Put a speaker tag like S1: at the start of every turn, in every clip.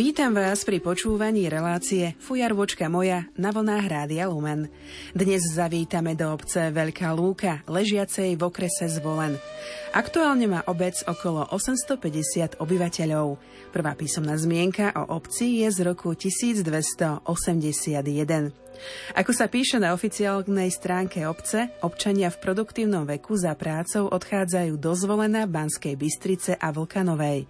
S1: Vítam vás pri počúvaní relácie Fujarvočka moja na vlnách Rádia Lumen. Dnes zavítame do obce Veľká Lúka, ležiacej v okrese Zvolen. Aktuálne má obec okolo 850 obyvateľov. Prvá písomná zmienka o obci je z roku 1281. Ako sa píše na oficiálnej stránke obce, občania v produktívnom veku za prácou odchádzajú do Zvolena, Banskej Bystrice a Vlkanovej.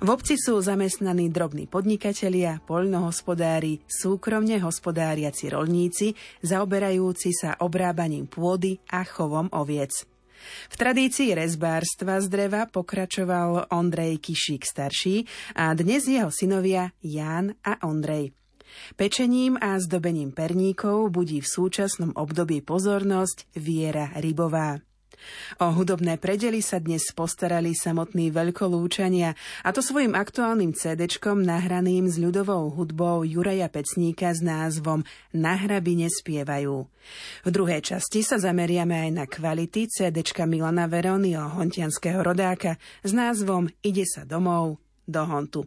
S1: V obci sú zamestnaní drobní podnikatelia, poľnohospodári, súkromne hospodáriaci rolníci, zaoberajúci sa obrábaním pôdy a chovom oviec. V tradícii rezbárstva z dreva pokračoval Ondrej Kišík starší a dnes jeho synovia Ján a Ondrej. Pečením a zdobením perníkov budí v súčasnom období pozornosť Viera Rybová. O hudobné predely sa dnes postarali samotní veľkolúčania a to svojim aktuálnym cd nahraným s ľudovou hudbou Juraja Pecníka s názvom Na hrabine spievajú. V druhej časti sa zameriame aj na kvality cd Milana Veronio hontianského rodáka s názvom Ide sa domov do Hontu.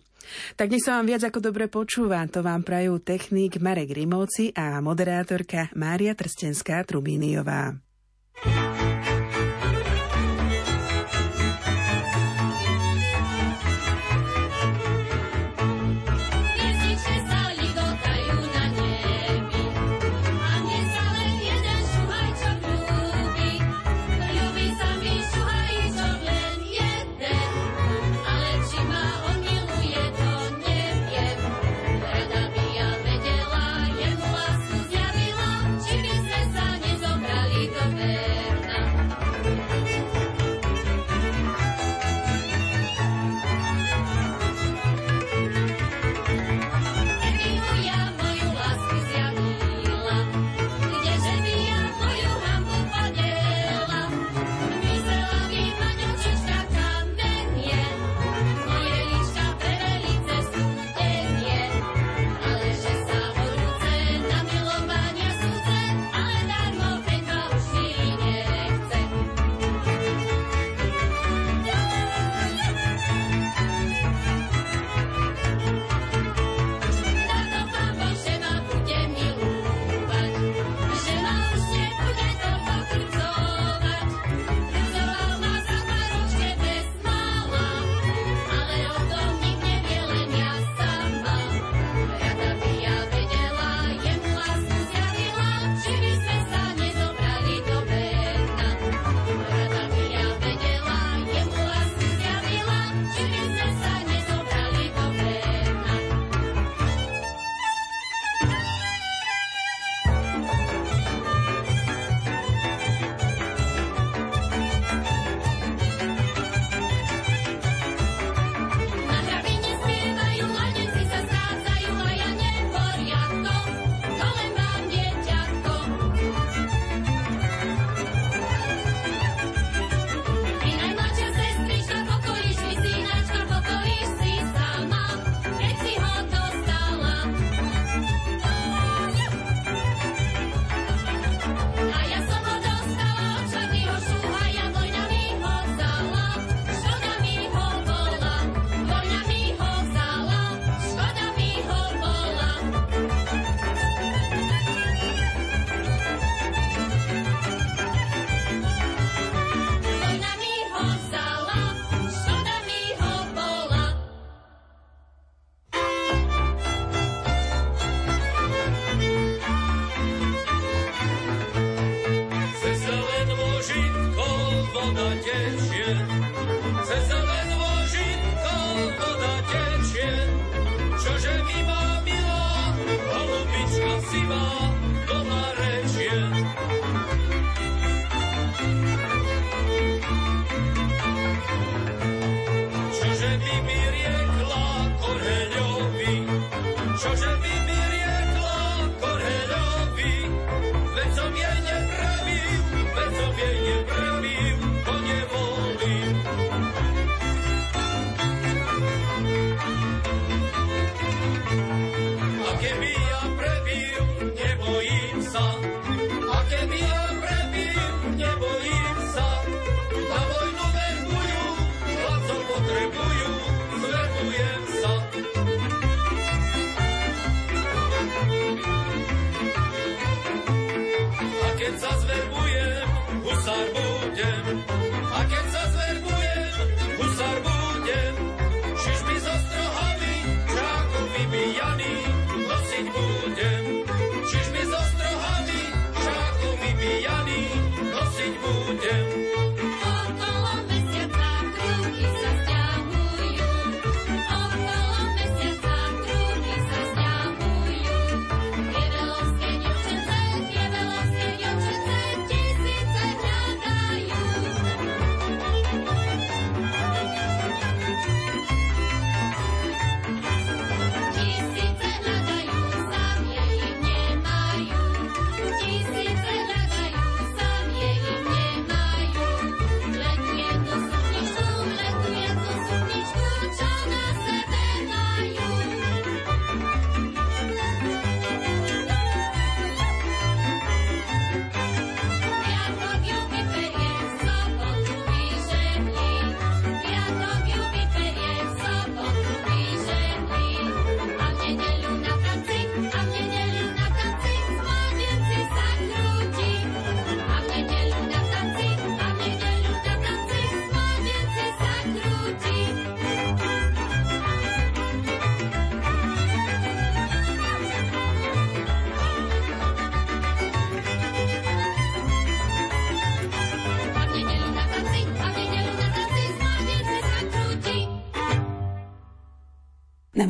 S1: Tak nech sa vám viac ako dobre počúva, to vám prajú technik Marek Rimovci a moderátorka Mária Trstenská-Trubíniová. thank you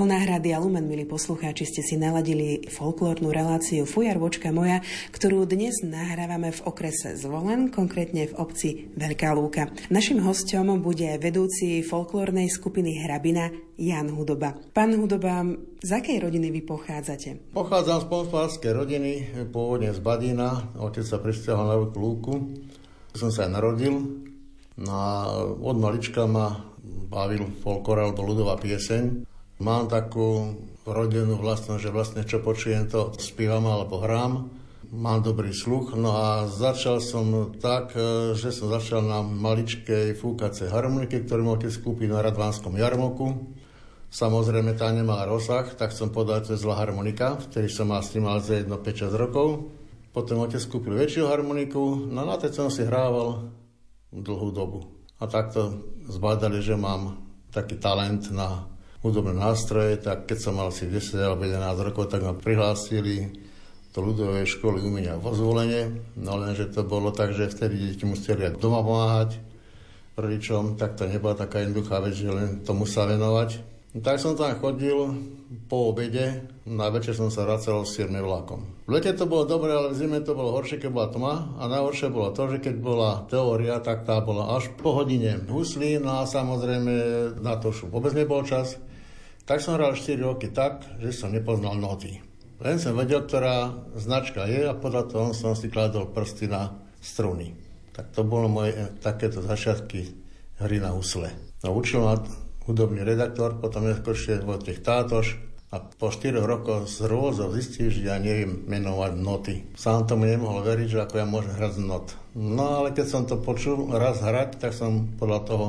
S1: vlnách Rádia Lumen, milí poslucháči, ste si naladili folklórnu reláciu Fujar vočka moja, ktorú dnes nahrávame v okrese Zvolen, konkrétne v obci Veľká Lúka. Našim hostom bude vedúci folklórnej skupiny Hrabina Jan Hudoba. Pán Hudoba, z akej rodiny vy pochádzate?
S2: Pochádzam z pomospárskej rodiny, pôvodne z Badína. Otec sa presťahol na Veľkú Lúku. Som sa narodil. No a od malička ma bavil folklór alebo ľudová pieseň. Mám takú rodinu vlastnú, že vlastne čo počujem, to spívam alebo hrám. Mám dobrý sluch, no a začal som tak, e, že som začal na maličkej fúkacej harmonike, ktorú môžete skúpiť na Radvánskom jarmoku. Samozrejme, tá nemá rozsah, tak som podal, to zlá harmonika, vtedy som mal s tým mal za jedno 5-6 rokov. Potom otec kúpil väčšiu harmoniku, no na tej som si hrával dlhú dobu. A takto zbadali, že mám taký talent na hudobné nástroje, tak keď som mal si 10 alebo 11 rokov, tak ma prihlásili do ľudovej školy umenia vo zvolenie, no lenže to bolo tak, že vtedy deti museli aj doma pomáhať rodičom, tak to nebola taká jednoduchá vec, že len tomu sa venovať. No, tak som tam chodil po obede, na večer som sa vracal s 7 vlakom. V lete to bolo dobre, ale v zime to bolo horšie, keď bola tma a najhoršie bolo to, že keď bola teória, tak tá bola až po hodine huslí, no a samozrejme na to už vôbec nebol čas. Tak som hral 4 roky tak, že som nepoznal noty. Len som vedel, ktorá značka je a podľa toho som si kladol prsty na struny. Tak to bolo moje takéto začiatky hry na husle. No, učil ma hudobný redaktor, potom neskôršie Vojtech Tátoš a po 4 rokoch z rôzov zistil, že ja neviem menovať noty. Sám tomu nemohol veriť, že ako ja môžem hrať z not. No ale keď som to počul raz hrať, tak som podľa toho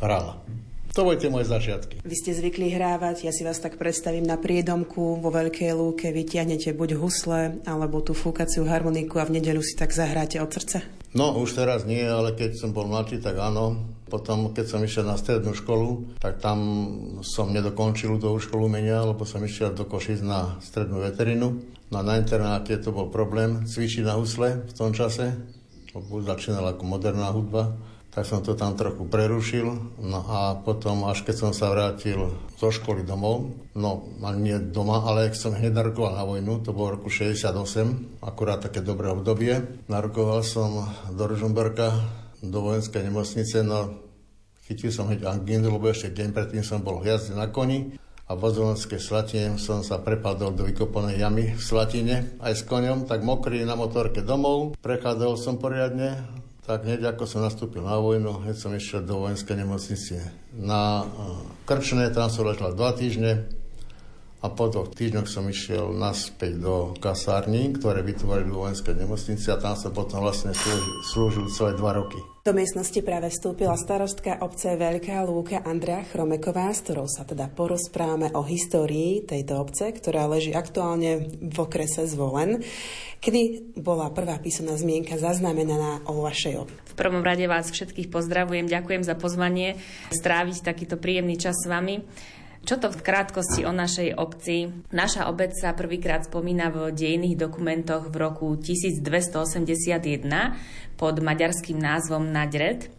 S2: hral. To boli tie moje začiatky.
S1: Vy ste zvykli hrávať, ja si vás tak predstavím na priedomku vo Veľkej lúke, vytiahnete buď husle, alebo tú fúkaciu harmoniku a v nedelu si tak zahráte od srdca?
S2: No, už teraz nie, ale keď som bol mladší, tak áno. Potom, keď som išiel na strednú školu, tak tam som nedokončil tú školu umenia, lebo som išiel do Košic na strednú veterinu. No na internáte to bol problém cvičiť na husle v tom čase, lebo začínala ako moderná hudba tak som to tam trochu prerušil. No a potom, až keď som sa vrátil zo školy domov, no nie doma, ale keď som hneď narokoval na vojnu, to bolo roku 68, akurát také dobré obdobie. Narokoval som do Ružomberka, do vojenskej nemocnice, no chytil som hneď angínu, lebo ešte deň predtým som bol jazde na koni a v Ozvolenskej Slatine som sa prepadol do vykopanej jamy v Slatine aj s koňom, tak mokrý na motorke domov. Prechádzal som poriadne, tak hneď ako som nastúpil na vojnu, hneď som išiel do vojenskej nemocnice na eh, Krčné, tam som ležal dva týždne a po dvoch týždňoch som išiel naspäť do kasární, ktoré vytvorili vojenské nemocnice a tam som potom vlastne slúžil, slúžil celé dva roky.
S1: Do miestnosti práve vstúpila starostka obce Veľká Lúka Andrea Chromeková, s ktorou sa teda porozprávame o histórii tejto obce, ktorá leží aktuálne v okrese Zvolen. Kedy bola prvá písaná zmienka zaznamenaná o vašej obci?
S3: V prvom rade vás všetkých pozdravujem, ďakujem za pozvanie stráviť takýto príjemný čas s vami. Čo to v krátkosti o našej obci? Naša obec sa prvýkrát spomína v dejných dokumentoch v roku 1281 pod maďarským názvom Nadred.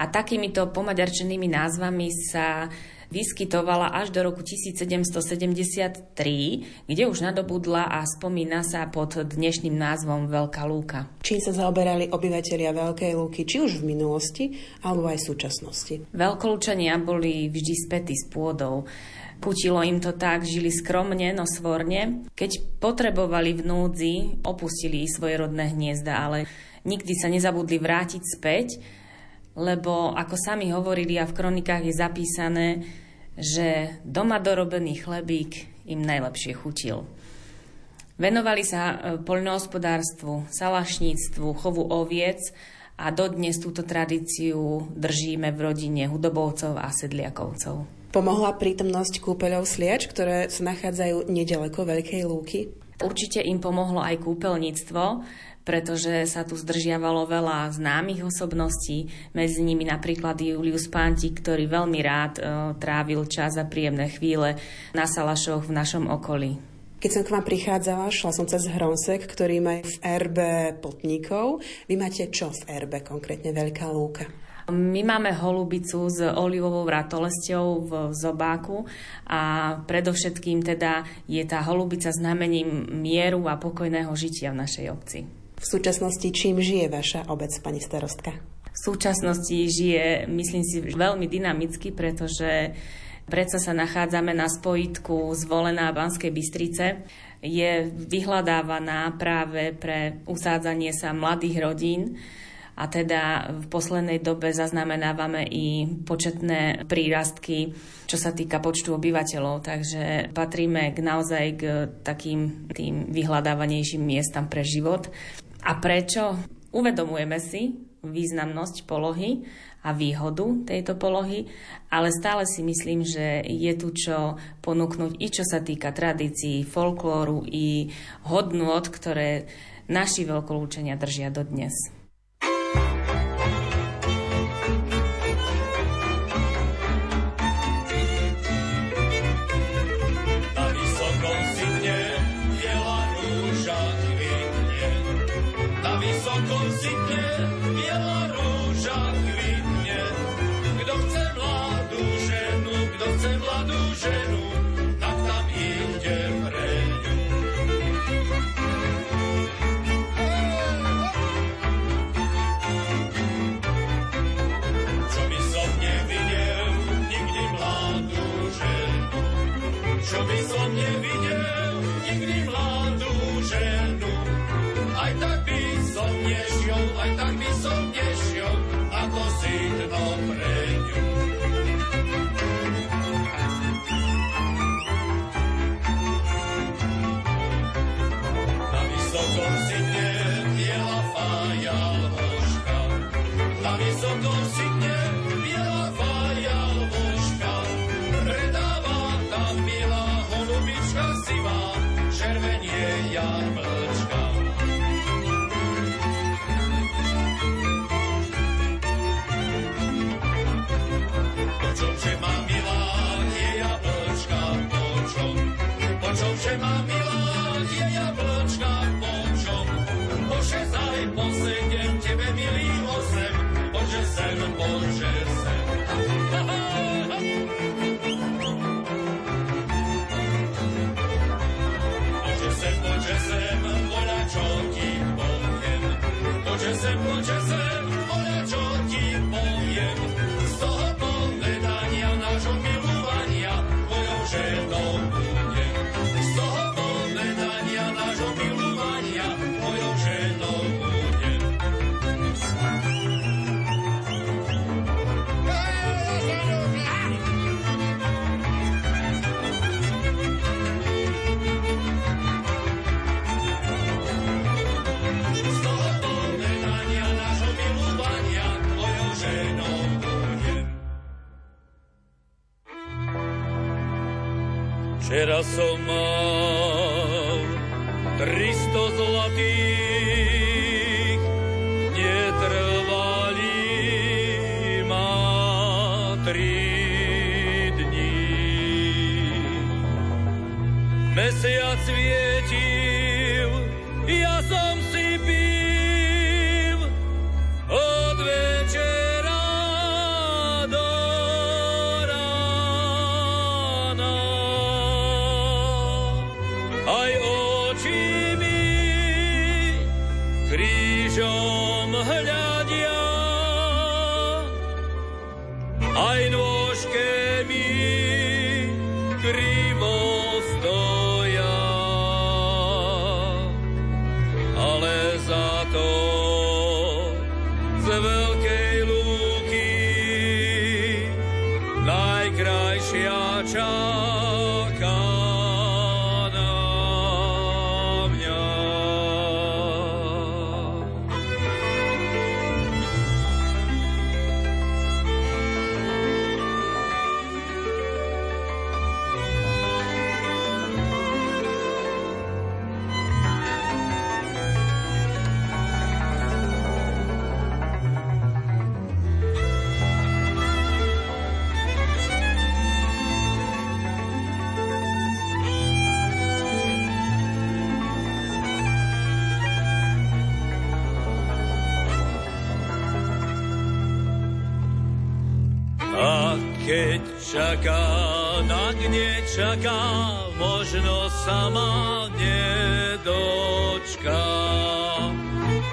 S3: A takýmito pomaďarčenými názvami sa vyskytovala až do roku 1773, kde už nadobudla a spomína sa pod dnešným názvom Veľká lúka.
S1: Čím sa zaoberali obyvateľia Veľkej lúky, či už v minulosti, alebo aj v súčasnosti?
S3: Veľkolúčania boli vždy spätí s pôdou. Putilo im to tak, žili skromne, no svorne. Keď potrebovali v núdzi, opustili svoje rodné hniezda, ale nikdy sa nezabudli vrátiť späť, lebo ako sami hovorili a v kronikách je zapísané, že doma dorobený chlebík im najlepšie chutil. Venovali sa e, poľnohospodárstvu, salašníctvu, chovu oviec a dodnes túto tradíciu držíme v rodine hudobovcov a sedliakovcov.
S1: Pomohla prítomnosť kúpeľov sliač, ktoré sa nachádzajú nedaleko Veľkej lúky?
S3: Určite im pomohlo aj kúpeľníctvo, pretože sa tu zdržiavalo veľa známych osobností, medzi nimi napríklad Julius Panti, ktorý veľmi rád e, trávil čas a príjemné chvíle na salašoch v našom okolí.
S1: Keď som k vám prichádzala, šla som cez Hronsek, ktorý má v RB Potníkov. Vy máte čo v RB, konkrétne Veľká Lúka?
S3: My máme holubicu s olivovou ratolesťou v zobáku a predovšetkým teda je tá holubica znamením mieru a pokojného žitia v našej obci.
S1: V súčasnosti čím žije vaša obec, pani starostka?
S3: V súčasnosti žije, myslím si, veľmi dynamicky, pretože predsa sa nachádzame na spojitku zvolená Banskej Bystrice. Je vyhľadávaná práve pre usádzanie sa mladých rodín a teda v poslednej dobe zaznamenávame i početné prírastky, čo sa týka počtu obyvateľov, takže patríme k naozaj k takým tým vyhľadávanejším miestam pre život. A prečo? Uvedomujeme si významnosť polohy a výhodu tejto polohy, ale stále si myslím, že je tu čo ponúknuť i čo sa týka tradícií, folklóru i hodnôt, ktoré naši veľkolúčenia držia dodnes.
S4: Včera som mal čaká, tak nečaká, možno sama nedočká.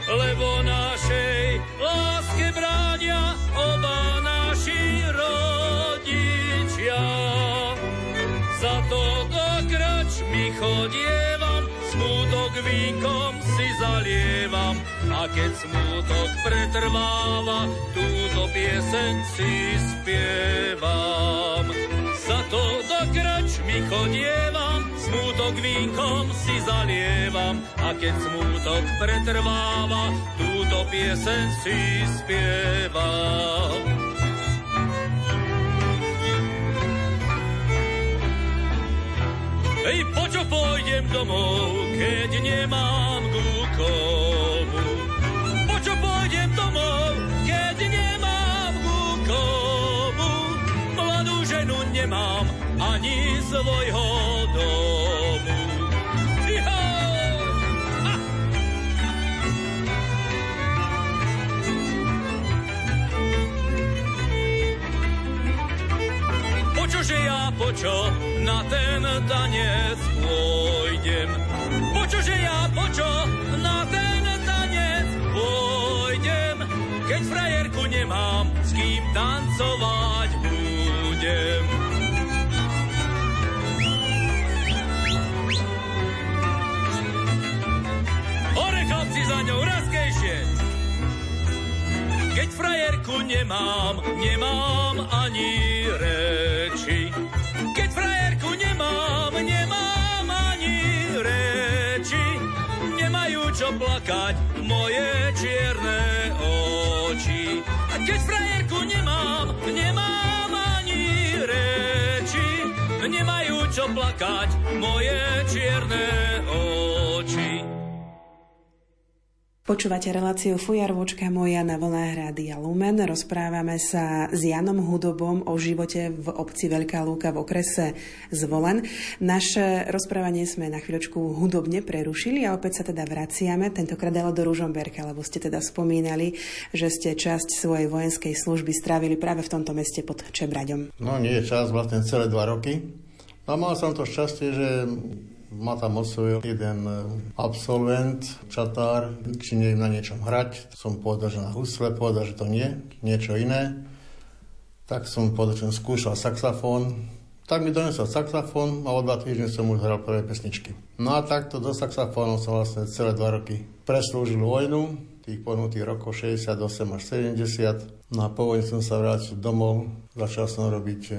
S4: Lebo našej láske bránia oba naši rodičia. Za to do krčmy chodievam, smutok vínkom si zalievam, a keď smutok pretrváva, túto pieseň si spievam. Za to do krčmy chodievam, smutok vínkom si zalievam a keď smutok pretrváva, túto pieseň si spievam. Počo pôjdem domov, keď nemám ku komu? Počo pôjdem domov, keď nemám ku komu? Mladú ženu nemám, ani svojho domu. Počože ja počo na ten tanec pôjdem? Počože ja počo na ten tanec pôjdem? Keď frajerku nemám, s kým tancovať budem. Hore chlapci za ňou, razkejšie! Keď frajerku nemám, nemám ani reči. Keď frajerku nemám, čo plakať moje čierne oči. A keď frajerku nemám, nemám ani reči. Nemajú čo plakať moje čierne oči.
S1: Počúvate reláciu Fujarvočka moja na vlnách Rádia Lumen. Rozprávame sa s Janom Hudobom o živote v obci Veľká Lúka v okrese Zvolen. Naše rozprávanie sme na chvíľočku hudobne prerušili a opäť sa teda vraciame, tentokrát ale do Ružomberka, lebo ste teda spomínali, že ste časť svojej vojenskej služby strávili práve v tomto meste pod Čebraďom.
S2: No nie čas, vlastne celé dva roky. A mal som to šťastie, že ma tam osvojil jeden e, absolvent, čatár, či nie na niečom hrať. Som povedal, že na husle, povedal, že to nie, niečo iné. Tak som povedal, že skúšal saxofón. Tak mi donesol saxofón a o dva týždne som už hral prvé pesničky. No a takto do saxofónu som vlastne celé dva roky preslúžil vojnu, tých ponutých rokov 68 až 70. No a po vojne som sa vrátil domov, začal som robiť e,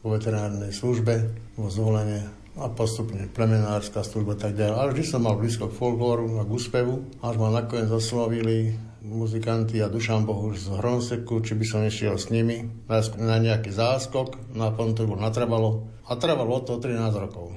S2: vo veterinárnej službe, vo zvolenie a postupne plemenárska služba tak ďalej. Ale vždy som mal blízko k folklóru a k úspevu, až ma nakoniec oslovili muzikanti a Dušan Bohuš z Hronseku, či by som nešiel s nimi na nejaký záskok, a to bolo natrvalo. A trvalo to 13 rokov.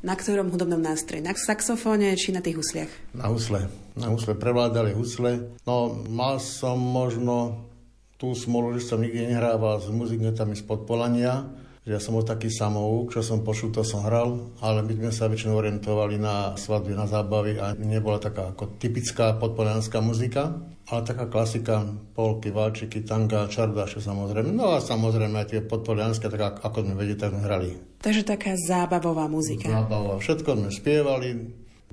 S1: Na ktorom hudobnom nástroji? Na saxofóne či na tých husliach?
S2: Na husle. Na husle prevládali husle. No, mal som možno tú smolu, že som nikdy nehrával s muzikantami z Podpolania, ja som bol taký samouk, čo som počul, to som hral, ale my sme sa väčšinou orientovali na svadby, na zábavy a nebola taká ako typická podpolianská muzika, ale taká klasika, polky, valčiky, tanga, čardáše samozrejme. No a samozrejme aj tie podpolianské, tak ako sme vedeli, tak sme hrali.
S1: Takže taká zábavová muzika.
S2: Zábavová. Všetko sme spievali,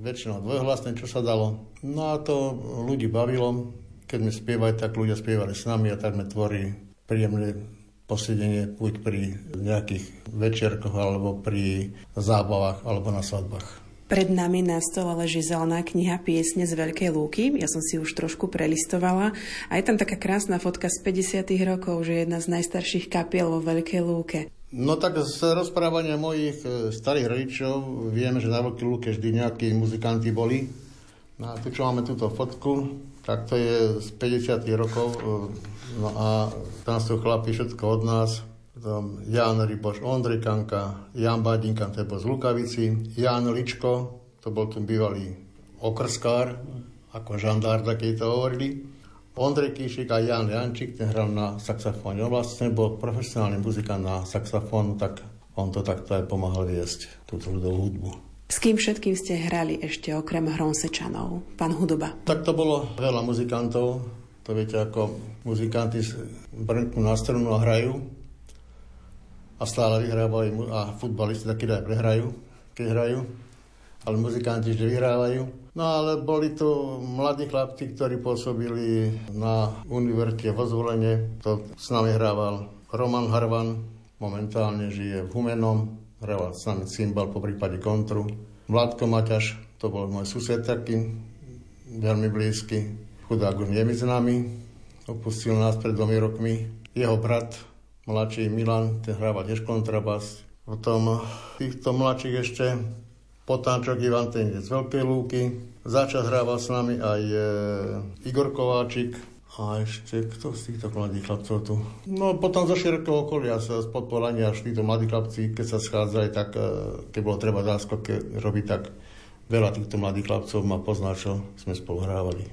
S2: väčšinou dvojhlasné, čo sa dalo. No a to ľudí bavilo. Keď sme spievali, tak ľudia spievali s nami a tak sme tvorili príjemné posedenie buď pri nejakých večerkoch alebo pri zábavách alebo na svadbách.
S1: Pred nami na stole leží zelená kniha Piesne z Veľkej Lúky. Ja som si už trošku prelistovala. A je tam taká krásna fotka z 50 rokov, že jedna z najstarších kapiel vo Veľkej Lúke.
S2: No tak z rozprávania mojich e, starých rodičov vieme, že na Veľkej Lúke vždy nejakí muzikanti boli. No a tu, čo máme túto fotku, tak to je z 50 rokov e, No a tam sú chlapi všetko od nás. Tam Jan Ryboš Ondrikanka, Jan Badinka, to bol z Lukavici, Jan Ličko, to bol ten bývalý okrskár, ako žandár, taký to hovorili. Ondrej Kíšik a Jan Jančík, ten hral na saxofóne. On vlastne bol profesionálny muzikant na saxofónu, tak on to takto aj pomáhal viesť, túto ľudovú hudbu.
S1: S kým všetkým ste hrali ešte okrem Hronsečanov, pán Hudoba?
S2: Tak to bolo veľa muzikantov. To viete, ako muzikanti brnknú na strunu a hrajú. a stále vyhrávajú a futbalisti takí aj prehrajú, keď hrajú, ale muzikanti vždy vyhrávajú. No ale boli to mladí chlapci, ktorí pôsobili na univerzite vo zvolenie. To s nami hrával Roman Harvan, momentálne žije v Humenom, hrával s nami cymbal po prípade kontru. Vládko Maťaš, to bol môj sused taký, veľmi blízky. Chudák už nie je nami, opustil nás pred dvomi rokmi. Jeho brat, mladší Milan, ten hráva tiež kontrabas. Potom týchto mladších ešte Potáčok Ivan ten z Veľkej Lúky. Začas hrával s nami aj e, Igor Kováčik, a ešte kto z týchto mladých chlapcov tu? No potom zo širokého okolia sa z podporania až títo mladí chlapci, keď sa schádzali, tak e, keď bolo treba záskok robiť, tak veľa týchto mladých chlapcov ma pozná, čo sme spolu hrávali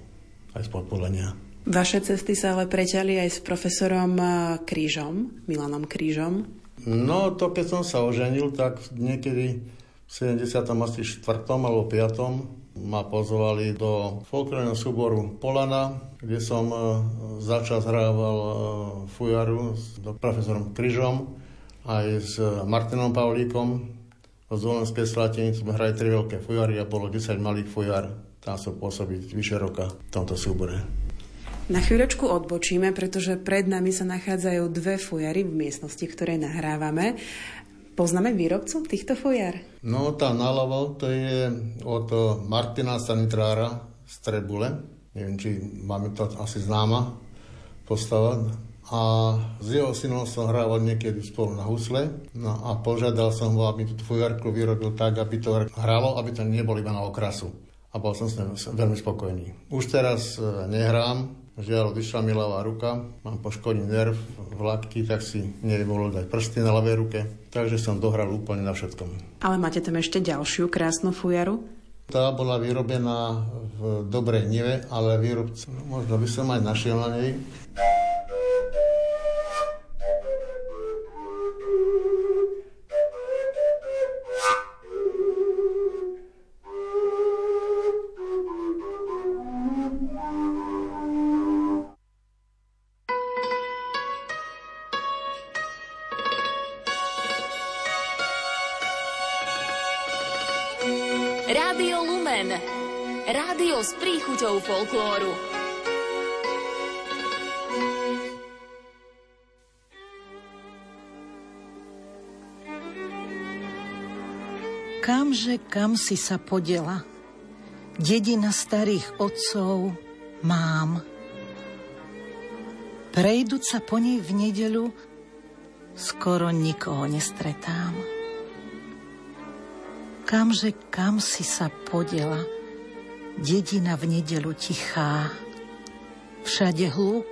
S2: aj z podporania.
S1: Vaše cesty sa ale preťali aj s profesorom e, Krížom, Milanom Krížom.
S2: No to keď som sa oženil, tak niekedy v 74. alebo 5. ma pozvali do folklórneho súboru Polana, kde som e, začas hrával e, fujaru s profesorom Kryžom aj s Martinom Pavlíkom, z Volenskej Slatiny sme hrali tri veľké fujary a bolo 10 malých fujar. Tam som pôsobiť vyše roka v tomto súbore.
S1: Na chvíľočku odbočíme, pretože pred nami sa nachádzajú dve fujary v miestnosti, ktoré nahrávame. Poznáme výrobcu týchto fujar?
S2: No, tá naľavo, to je od Martina Sanitrára z Trebule. Neviem, či máme to asi známa postava a s jeho synom som hrával niekedy spolu na husle no a požiadal som ho, aby tú fujarku vyrobil tak, aby to hralo, aby to nebolo iba na okrasu. A bol som s ním veľmi spokojný. Už teraz e, nehrám, žiaľ, odišla mi ľavá ruka, mám poškodený nerv v lakti, tak si nebolo dať prsty na ľavej ruke, takže som dohral úplne na všetkom.
S1: Ale máte tam ešte ďalšiu krásnu fujaru?
S2: Tá bola vyrobená v dobrej nive, ale výrobca, možno by som aj našiel na nej.
S5: Chuťou folklóru. Kamže kam si sa podela? Dedina starých otcov mám. Prejdúc sa po nej v nedelu, skoro nikoho nestretám. Kamže kam si sa podela? Dedina v nedelu tichá, všade hluk,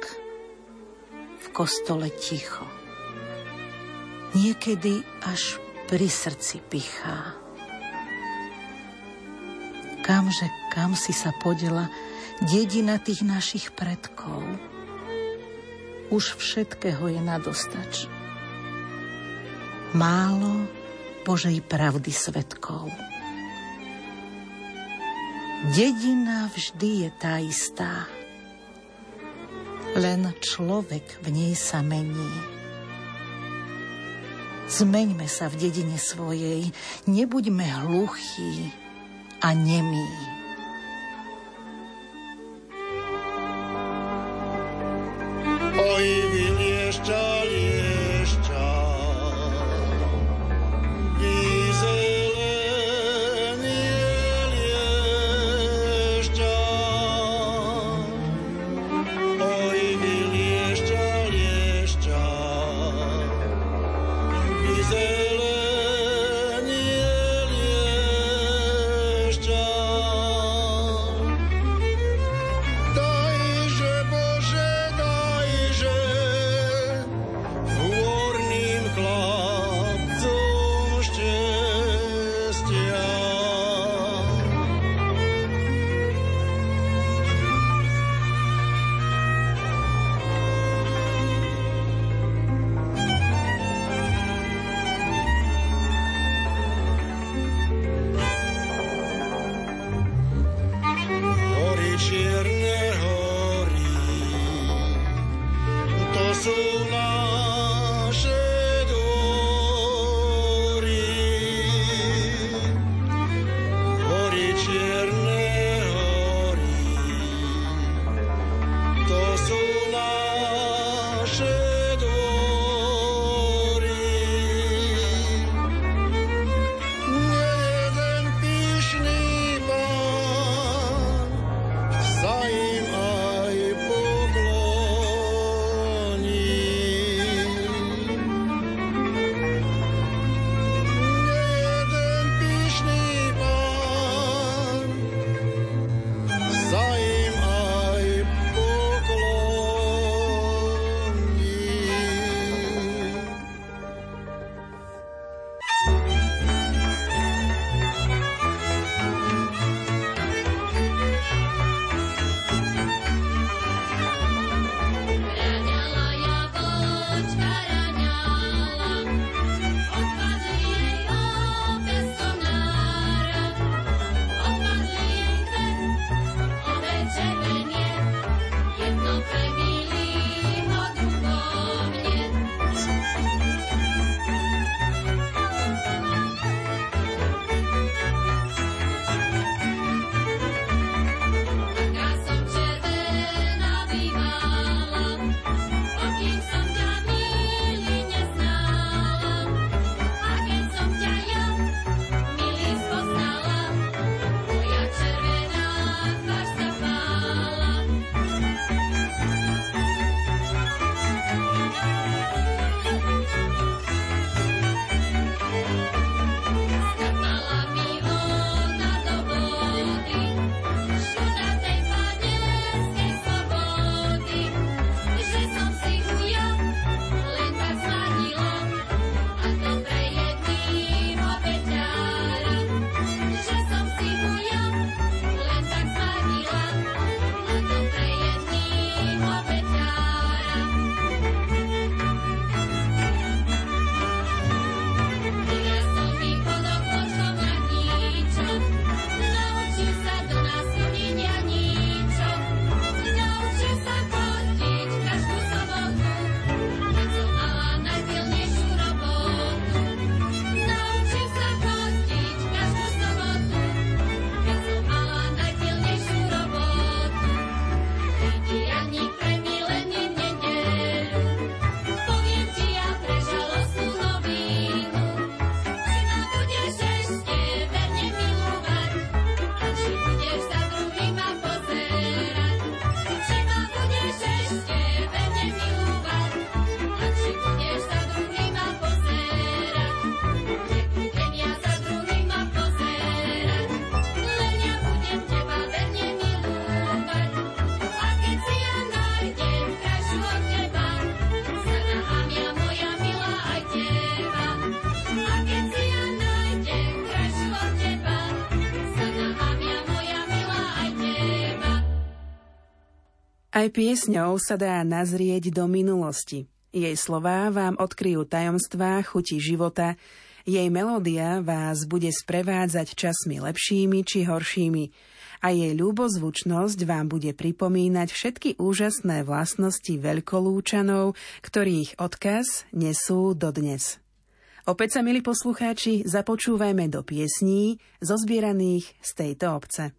S5: v kostole ticho. Niekedy až pri srdci pichá. Kamže kam si sa podela dedina tých našich predkov. Už všetkého je nadostač. Málo Božej pravdy svetkov. Dedina vždy je tá istá. Len človek v nej sa mení. Zmeňme sa v dedine svojej, nebuďme hluchí a nemí.
S4: Aj piesňou sa dá nazrieť do minulosti. Jej slová vám odkryjú tajomstvá chuti života, jej melódia vás bude sprevádzať časmi lepšími či horšími a jej ľúbozvučnosť vám bude pripomínať všetky úžasné vlastnosti veľkolúčanov, ktorých odkaz nesú dodnes. Opäť sa, milí poslucháči, započúvajme do piesní zozbieraných z tejto obce.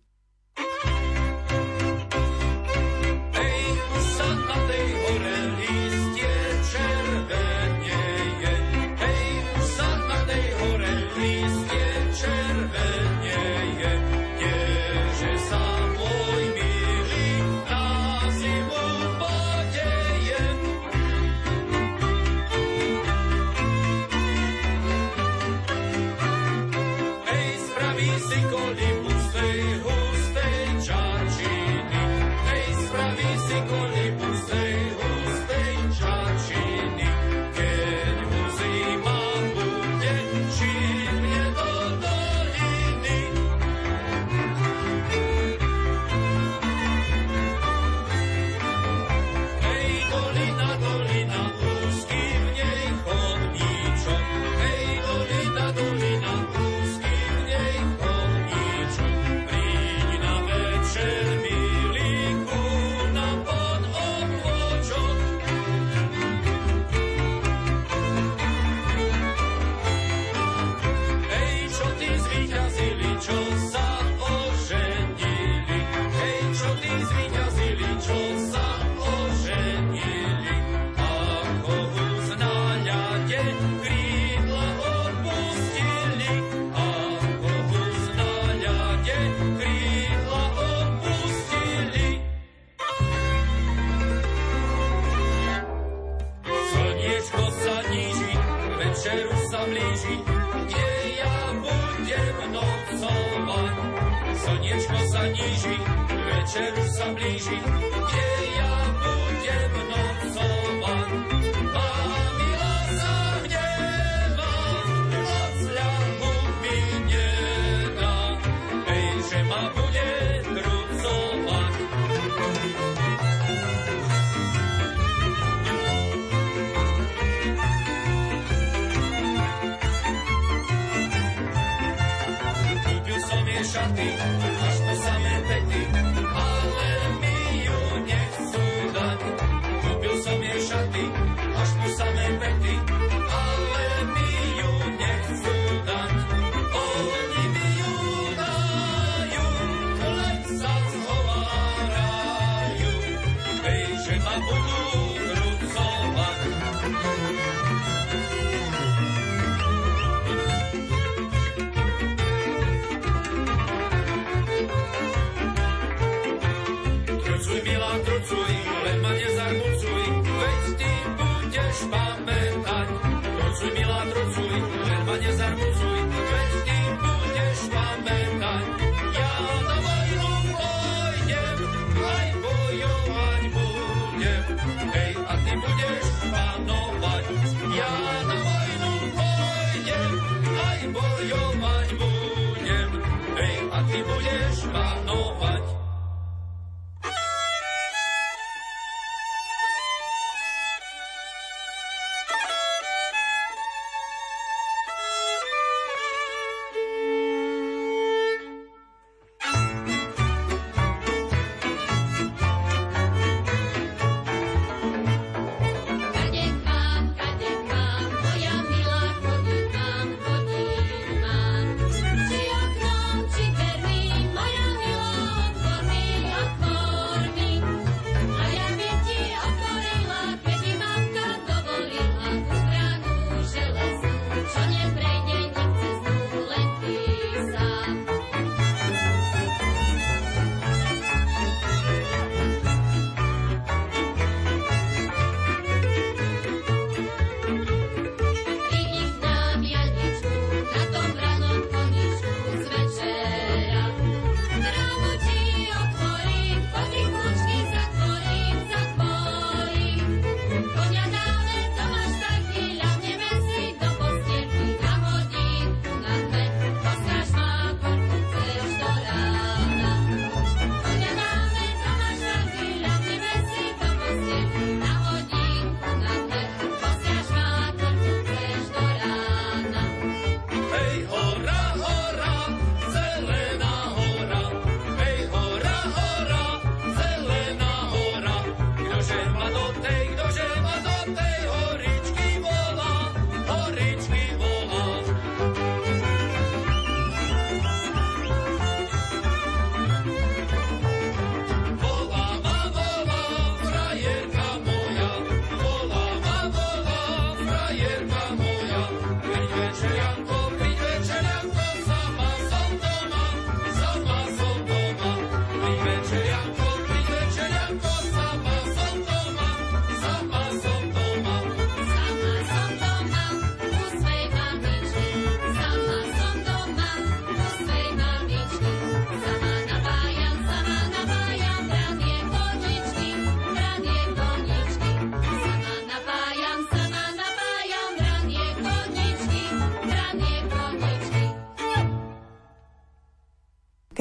S4: večer sa blíži, kde ja budem nocovať. Shut the samé vety, ale my ju nechcú dať. Oni mi ju dajú, klesať hovárajú, hej, že ma budú trucovať. Trucuj, milá, trucuj, len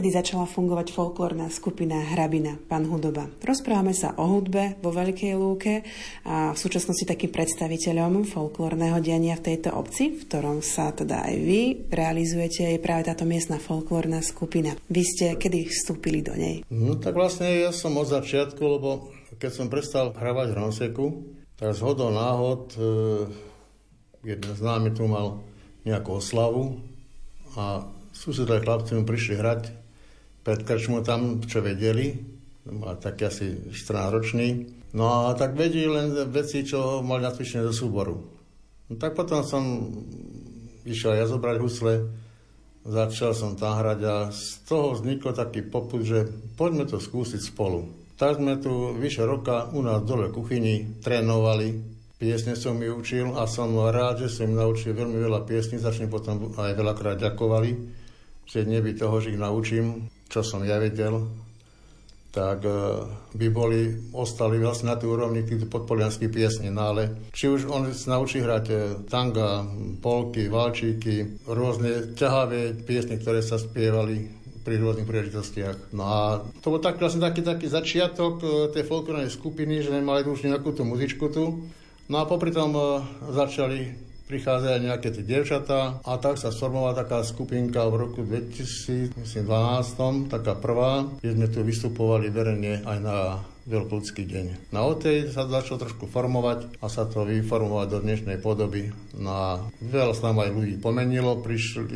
S1: kedy začala fungovať folklórna skupina Hrabina, pán Hudoba. Rozprávame sa o hudbe vo Veľkej Lúke a v súčasnosti takým predstaviteľom folklórneho diania v tejto obci, v ktorom sa teda aj vy realizujete, je práve táto miestna folklórna skupina. Vy ste kedy vstúpili do nej?
S2: No tak vlastne ja som od začiatku, lebo keď som prestal hravať v Ronseku, tak zhodou náhod e, jeden známy tu mal nejakú oslavu a susedé chlapci mu prišli hrať pred krčmu tam, čo vedeli, mal taký asi 14 ročný. No a tak vedeli len veci, čo mali natvičené do súboru. No tak potom som išiel ja zobrať husle, začal som tam hrať a z toho vznikol taký poput, že poďme to skúsiť spolu. Tak sme tu vyše roka u nás dole v kuchyni trénovali, piesne som mi učil a som rád, že som im naučil veľmi veľa piesní, začne potom aj veľakrát ďakovali že neby toho, že ich naučím, čo som ja vedel, tak e, by boli, ostali vlastne na tej úrovni týchto podpolianských piesní. No ale či už on sa naučí hrať e, tanga, polky, valčíky, rôzne ťahavé piesne, ktoré sa spievali pri rôznych príležitostiach. No a to bol tak, vlastne taký, taký začiatok e, tej folklórnej skupiny, že nemali už nejakú tú muzičku tu. No a popri tom začali prichádzajú nejaké tie devčatá a tak sa sformovala taká skupinka v roku 2012, taká prvá, kde sme tu vystupovali verejne aj na Veľkoľudský deň. Na tej sa začalo trošku formovať a sa to vyformovať do dnešnej podoby. No a veľa sa aj ľudí pomenilo, prišli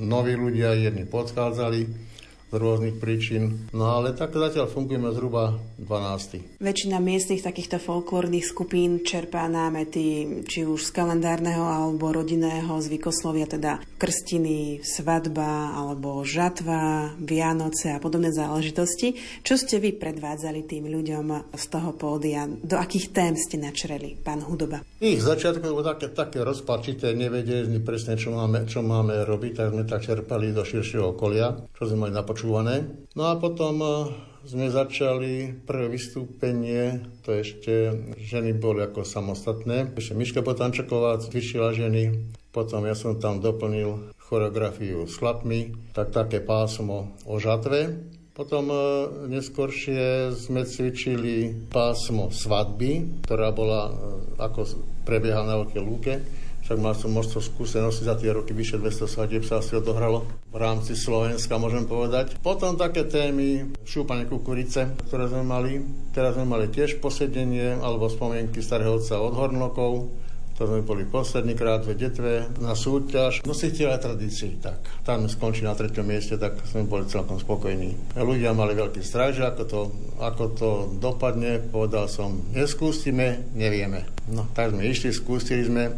S2: noví ľudia, jedni podchádzali, z rôznych príčin. No ale tak zatiaľ fungujeme zhruba 12.
S1: Väčšina miestnych takýchto folklórnych skupín čerpá námety či už z kalendárneho alebo rodinného zvykoslovia, teda krstiny, svadba alebo žatva, Vianoce a podobné záležitosti. Čo ste vy predvádzali tým ľuďom z toho pódia? Do akých tém ste načreli, pán Hudoba?
S2: Ich začiatku bolo také, také rozpačité, nevedeli presne, čo máme, čo máme robiť, tak sme tak čerpali do širšieho okolia, čo sme mali na počúvané. No a potom e, sme začali prvé vystúpenie, to ešte ženy boli ako samostatné. Ešte Miška Potančaková cvičila ženy, potom ja som tam doplnil choreografiu s chlapmi, tak také pásmo o žatve. Potom e, neskôršie sme cvičili pásmo svadby, ktorá bola, e, ako prebieha na Veľkej lúke však mal som množstvo skúseností za tie roky, vyše 200 svadieb sa asi odohralo v rámci Slovenska, môžem povedať. Potom také témy, šúpanie kukurice, ktoré sme mali. Teraz sme mali tiež posedenie alebo spomienky starého otca od Hornokov. To sme boli posledný krát v detve na súťaž. Nositeľe tradícií, tak. Tam skončili na treťom mieste, tak sme boli celkom spokojní. Ľudia mali veľký strach, že ako to, ako to dopadne. Povedal som, neskústime, nevieme. No, tak sme išli, skústili sme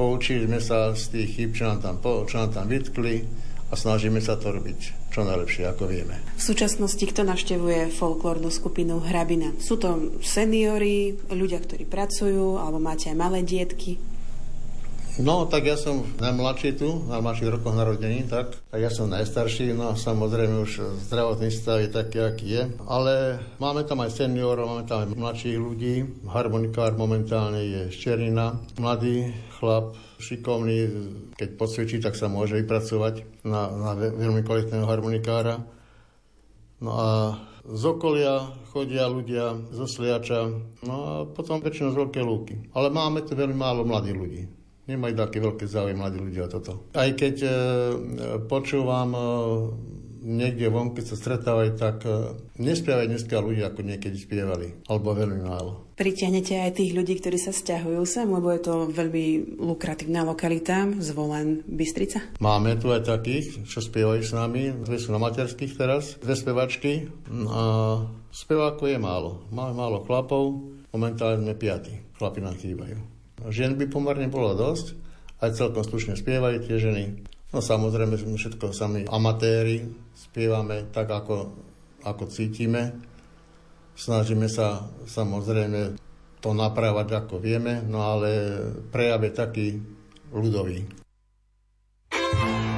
S2: poučili sme sa z tých chyb, čo nám tam, čo nám tam vytkli a snažíme sa to robiť čo najlepšie, ako vieme.
S1: V súčasnosti kto navštevuje folklórnu skupinu Hrabina? Sú to seniory, ľudia, ktorí pracujú, alebo máte aj malé dietky?
S2: No, tak ja som najmladší tu, na mladších rokoch narodení, tak. A ja som najstarší, no samozrejme už zdravotný stav je taký, aký je. Ale máme tam aj seniorov, máme tam aj mladších ľudí. Harmonikár momentálne je Ščernina, mladý chlap, šikovný, keď podsvedčí, tak sa môže vypracovať na, na veľmi kvalitného harmonikára. No a z okolia chodia ľudia zo Sliača, no a potom väčšinou z Veľkej Lúky. Ale máme tu veľmi málo mladých ľudí. Nemajú taký veľký záujem mladí ľudia o toto. Aj keď e, počúvam e, niekde von, keď sa stretávajú, tak e, nespievajú dneska ľudia, ako niekedy spievali, alebo veľmi málo.
S1: Pritiahnete aj tých ľudí, ktorí sa stiahujú sem, lebo je to veľmi lukratívna lokalita, zvolen Bystrica?
S2: Máme tu aj takých, čo spievajú s nami, dve sú na materských teraz, dve spevačky a spevákov je málo. Máme málo chlapov, momentálne sme piati, chlapi nám chýbajú. Žien by pomerne bolo dosť, aj celkom slušne spievajú tie ženy. No samozrejme sme všetko sami amatéri, spievame tak, ako, ako cítime. Snažíme sa samozrejme to naprávať, ako vieme, no ale prejav je taký ľudový.
S4: vedieť,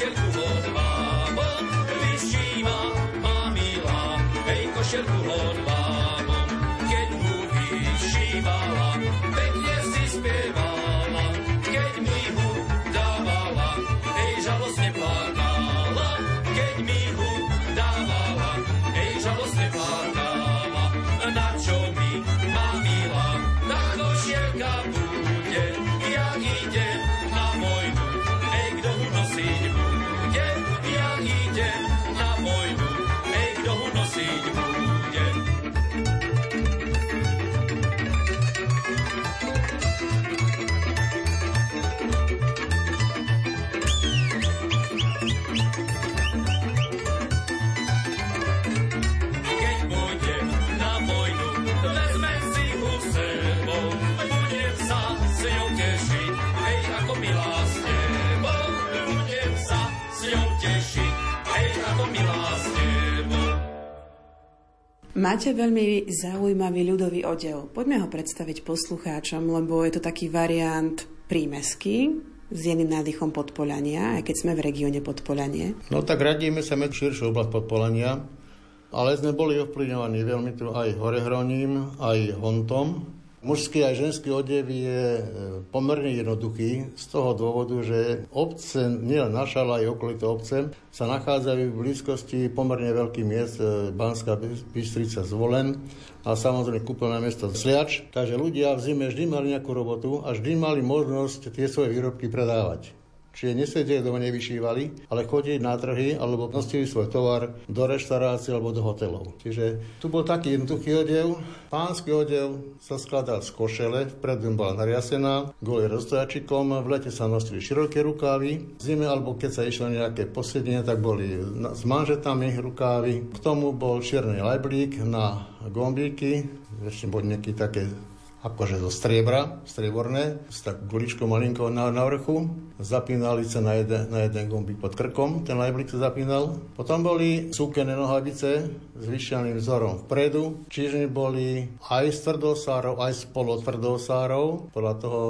S4: hej
S1: Máte veľmi zaujímavý ľudový odev. Poďme ho predstaviť poslucháčom, lebo je to taký variant prímesky s jedným nádychom Podpolania, aj keď sme v regióne Podpolanie.
S2: No tak radíme sa medzi širšiu oblasť Podpolania, ale sme boli ovplyvňovaní veľmi tu aj Horehroním, aj Hontom. Mužský aj ženský odev je e, pomerne jednoduchý z toho dôvodu, že obce, nielen naša, ale aj okolité obce, sa nachádzajú v blízkosti pomerne veľkých miest, e, Banská Bystrica zvolen a samozrejme kúpeľné mesto Sliač. Takže ľudia v zime vždy mali nejakú robotu a vždy mali možnosť tie svoje výrobky predávať. Čiže nesedeli doma, nevyšívali, ale chodili na trhy alebo nosili svoj tovar do reštaurácií alebo do hotelov. Čiže tu bol taký jednoduchý odev. Pánsky odev sa skladal z košele, vpredu bola nariasená, goli rozstojačikom, v lete sa nosili široké rukávy, v zime alebo keď sa išlo nejaké posedenie, tak boli s manžetami rukávy. K tomu bol čierny lajblík na gombíky, ešte boli nejaké také akože zo striebra, strieborné, s tak guličkou malinkou na, na vrchu. Zapínali sa na jeden, na jeden gombík pod krkom, ten lajblík sa zapínal. Potom boli súkené nohavice s vyšianým vzorom vpredu, čiže boli aj z tvrdosárov, aj z polotvrdosárov, podľa toho,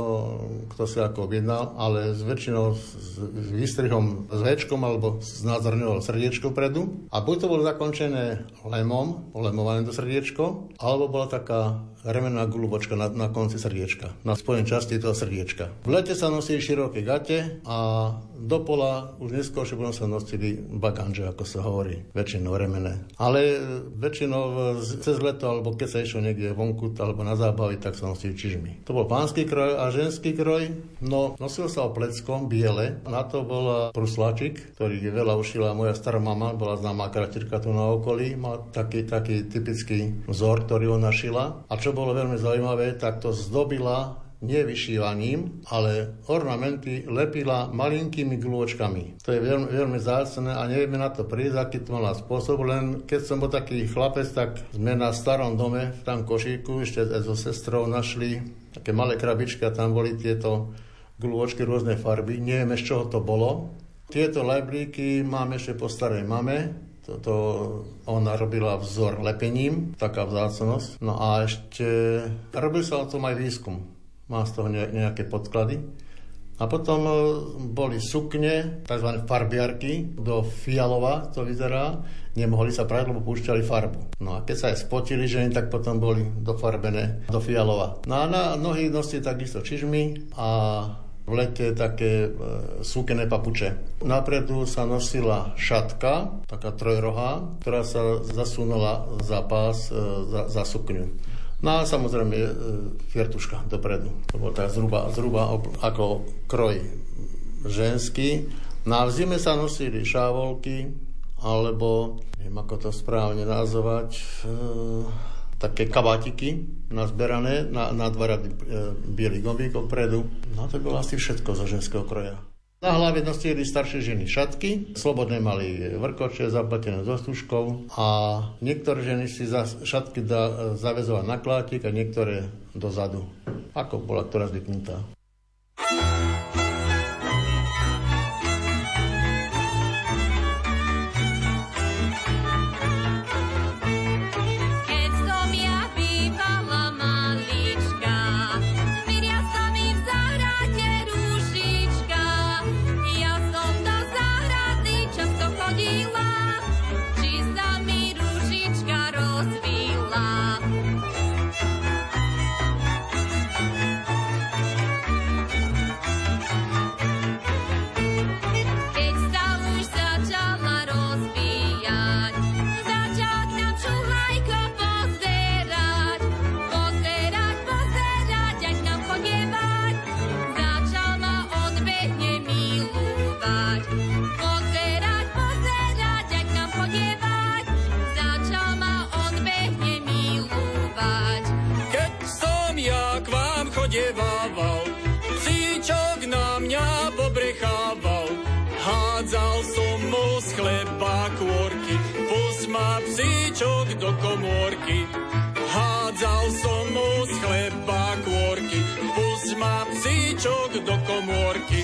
S2: kto si ako objednal, ale s väčšinou s, s výstrihom s väčkom alebo znázorňoval srdiečko vpredu. A buď to bolo zakončené lemom, lemované do srdiečko, alebo bola taká remenná gulubočka na, na konci srdiečka, na spojenej časti toho srdiečka. V lete sa nosili široké gate a do pola už neskôr potom sa nosili baganže, ako sa hovorí, väčšinou remené. Ale e, väčšinou z- cez leto, alebo keď sa išlo niekde vonku, alebo na zábavy, tak sa nosili čižmy. To bol pánsky kroj a ženský kroj. No, nosil sa o pleckom biele. Na to bola prusláčik, ktorý veľa ušila moja stará mama, bola známa kratirka tu na okolí. Má taký, taký typický vzor, ktorý ona šila. A čo bolo veľmi zaujímavé, tak to zdobila nie vyšívaním, ale ornamenty lepila malinkými glôčkami. To je veľmi, veľmi zácne a nevieme na to prísť, aký to mala spôsob, len keď som bol taký chlapec, tak sme na starom dome v tam košíku ešte so sestrou našli také malé krabičky a tam boli tieto glôčky rôznej farby. Nevieme, z čoho to bolo. Tieto lajblíky máme ešte po starej mame, toto ona robila vzor lepením, taká vzácnosť. No a ešte robil sa o tom aj výskum. Má z toho ne- nejaké podklady. A potom e, boli sukne, tzv. farbiarky, do fialova to vyzerá. Nemohli sa prať, lebo púšťali farbu. No a keď sa aj spotili ženy, tak potom boli dofarbené do fialova. No a na nohy nosili takisto čižmy a
S6: v lete také e, súkené papuče. Napredu sa nosila šatka, taká trojrohá, ktorá sa zasunula za pás, e, za, za sukňu. No a samozrejme e, fiertuška dopredu. To bolo tak zhruba, zhruba ako kroj ženský. Na no zime sa nosili šávolky, alebo neviem ako to správne nazvať, e, také kabátiky nazberané na, na dva rady e, bielých gombíkov predu. No to bolo asi všetko zo ženského kroja. Na hlave nosili staršie ženy šatky, slobodné mali vrkoče zapletené so stužkou a niektoré ženy si za šatky da, zavezovali na klátik a niektoré dozadu, ako bola ktorá zvyknutá.
S7: hrnčok do komórky. Hádzal som mu z chleba kôrky, pusť ma psíčok do komórky.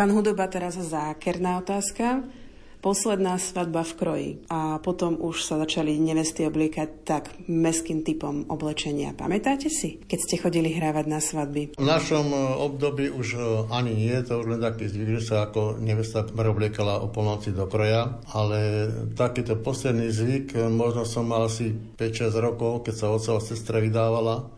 S1: Pán Hudoba, teraz zákerná otázka. Posledná svadba v kroji a potom už sa začali nevesty obliekať tak meským typom oblečenia. Pamätáte si, keď ste chodili hrávať na svadby?
S2: V našom e, období už e, ani nie, to už len taký zvyk, že sa ako nevesta preobliekala o polnoci do kroja, ale takýto posledný zvyk, e, možno som mal asi 5-6 rokov, keď sa otcova sestra vydávala,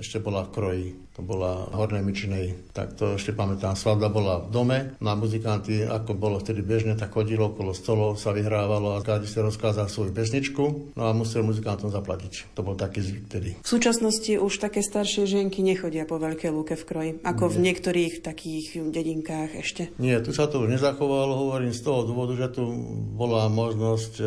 S2: ešte bola v kroji to bola Hornej Mičinej, tak to ešte pamätám. Svadba bola v dome, na muzikanty, ako bolo vtedy bežne, tak chodilo okolo stolov, sa vyhrávalo a každý si rozkázal svoju pesničku, no a musel muzikantom zaplatiť. To bol taký zvyk vtedy.
S1: V súčasnosti už také staršie ženky nechodia po veľkej lúke v kroji, ako Nie. v niektorých takých dedinkách ešte.
S2: Nie, tu sa to už nezachovalo, hovorím z toho dôvodu, že tu bola možnosť e,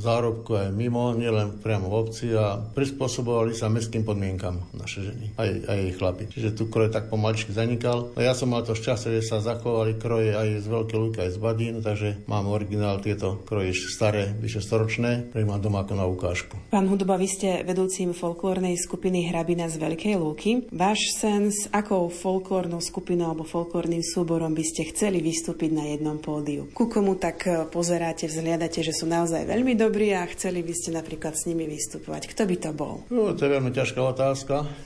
S2: zárobku aj mimo, nielen priamo v obci a prispôsobovali sa mestským podmienkam naše ženy, aj, aj chlapi chlapi. Čiže tu kroj tak pomaličky zanikal. No ja som mal to šťastie, že sa zachovali kroje aj z Veľkej Lúky, aj z Badín, takže mám originál tieto kroje staré, vyše storočné, ktoré mám doma ako na ukážku.
S1: Pán Hudoba, vy ste vedúcim folklórnej skupiny Hrabina z Veľkej Lúky. Váš sen s akou folklórnou skupinou alebo folklórnym súborom by ste chceli vystúpiť na jednom pódiu? Ku komu tak e, pozeráte, vzhliadate, že sú naozaj veľmi dobrí a chceli by ste napríklad s nimi vystupovať? Kto by to bol?
S2: No, to je veľmi ťažká otázka.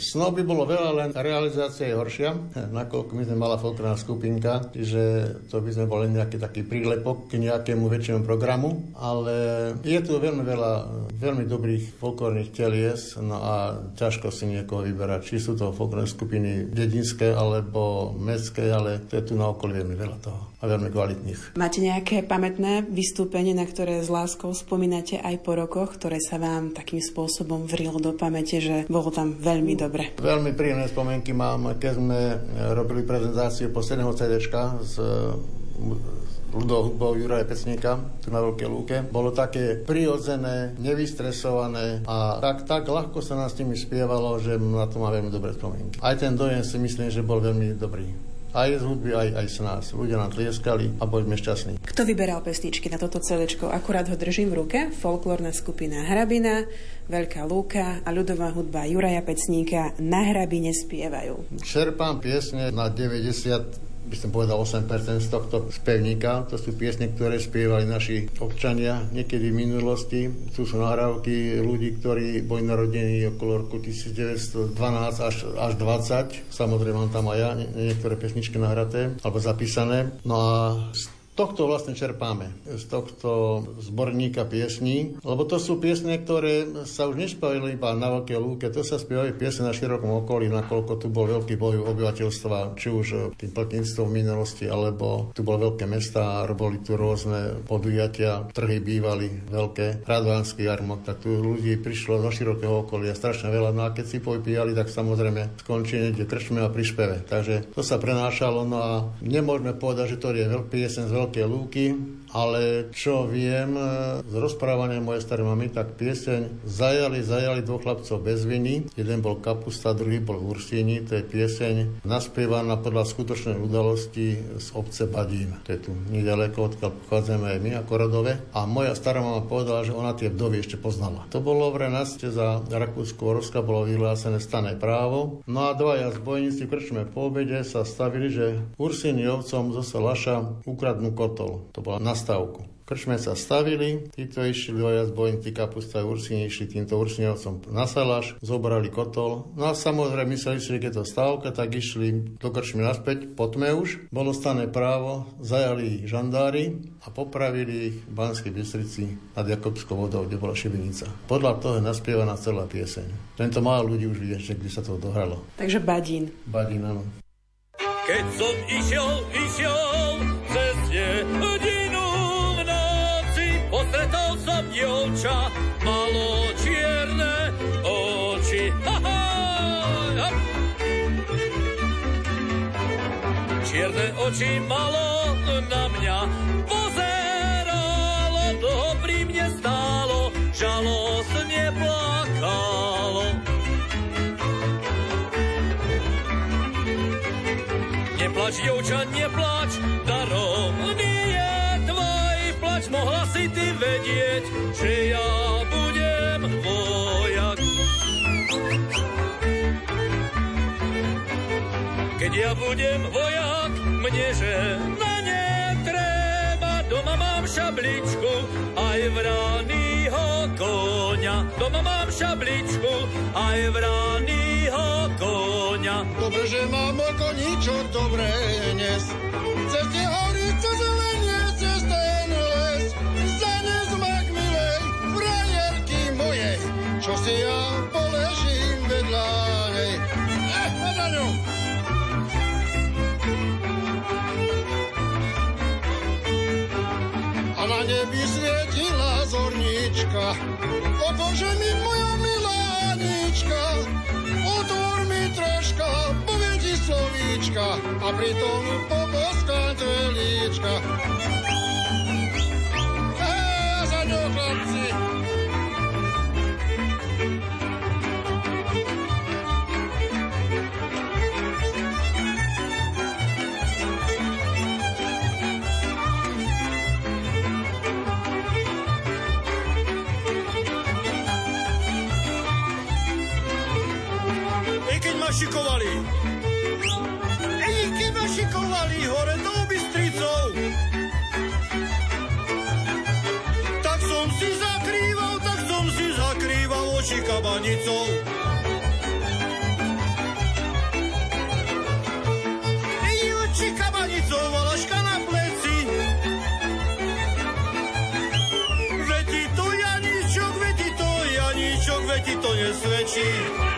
S2: Snov by bolo veľa len realizácia je horšia, nakoľko my sme malá folklórna skupinka, čiže to by sme boli nejaký taký prílepok k nejakému väčšiemu programu, ale je tu veľmi veľa veľmi dobrých folklórnych telies, no a ťažko si niekoho vyberať, či sú to folklórne skupiny dedinské alebo mestské, ale to je tu na okolí veľmi veľa toho a veľmi kvalitných.
S1: Máte nejaké pamätné vystúpenie, na ktoré s láskou spomínate aj po rokoch, ktoré sa vám takým spôsobom vrilo do pamäte, že bolo tam veľmi dobre?
S2: Veľmi príjemné spomienky mám, keď sme robili prezentáciu posledného CD z ľudou Juraja Pecníka tu na Veľkej lúke. Bolo také prirodzené, nevystresované a tak, tak ľahko sa nás s nimi spievalo, že na to má veľmi dobré spomienky. Aj ten dojem si myslím, že bol veľmi dobrý aj z hudby, aj, aj s nás. Ľudia nám tlieskali a boli sme šťastní.
S1: Kto vyberal pesničky na toto CD? Akurát ho držím v ruke. Folklórna skupina Hrabina, Veľká Lúka a ľudová hudba Juraja Pecníka na Hrabine spievajú.
S2: Čerpám piesne na 90 by som povedal 8% z tohto spevníka. To sú piesne, ktoré spievali naši občania niekedy v minulosti. Tu sú nahrávky ľudí, ktorí boli narodení okolo roku 1912 až, až 20. Samozrejme mám tam aj ja niektoré pesničky nahraté alebo zapísané. No a tohto vlastne čerpáme, z tohto zborníka piesní, lebo to sú piesne, ktoré sa už nespávali iba na veľké lúke, to sa spievajú piesne na širokom okolí, nakoľko tu bol veľký boj obyvateľstva, či už tým plotníctvom v minulosti, alebo tu boli veľké mesta, robili tu rôzne podujatia, trhy bývali veľké, radvánsky jarmok, tak tu ľudí prišlo zo širokého okolia strašne veľa, no a keď si popíjali, tak samozrejme skončí niekde krčme a prišpeve. Takže to sa prenášalo, no a nemôžeme povedať, že to je veľký piesen z veľký veľké lúky, ale čo viem e, z rozprávania mojej starej mamy, tak pieseň Zajali, zajali dvoch chlapcov bez viny. Jeden bol Kapusta, druhý bol Ursíni. To je pieseň naspievaná podľa skutočnej udalosti z obce Badín. To je tu nedaleko, odkiaľ pochádzame aj my ako rodové. A moja stará mama povedala, že ona tie vdovy ešte poznala. To bolo v Renaste za Rakúsko-Orska, bolo vyhlásené stané právo. No a dvaja zbojníci krčme po obede sa stavili, že Ursíni ovcom zo Salaša ukradnú kotol. To bola nastávku. Krčme sa stavili, títo išli dvoja zbojníci kapusta a ursini, išli týmto ursinovcom na salaš, zobrali kotol. No a samozrejme mysleli si, že keď to stávka, tak išli do krčmy naspäť, po tme už. Bolo stané právo, zajali žandári a popravili ich v Banskej Bystrici nad Jakobskou vodou, kde bola šibenica. Podľa toho je naspievaná celá pieseň. Tento málo ľudí už vie, že kde sa to dohralo.
S1: Takže Badín.
S2: Badín, áno.
S4: Keď som išiel, išiel dievča, malo čierne oči. Ha, ha, ha. Čierne oči malo na mňa pozeralo, to pri mne stálo, žalostne plakalo. Neplač, dievča, neplač, vedieť, že ja budem vojak. Keď ja budem vojak, knieže, na ne treba, doma mám šabličku, aj vránýho konia. Doma mám šabličku, aj vránýho konia.
S8: Dobre, že mám koníčok dobré nes. Tie hory, cez zelenie, nebi svietila zornička. O Bože mi moja milá Anička, otvor mi troška, povedzi slovíčka a pritom poboskám tvoje
S4: kabanicou. I oči kabanicou, na pleci. Veti to Janíčok, veti to Janíčok, veti to nesvedčí.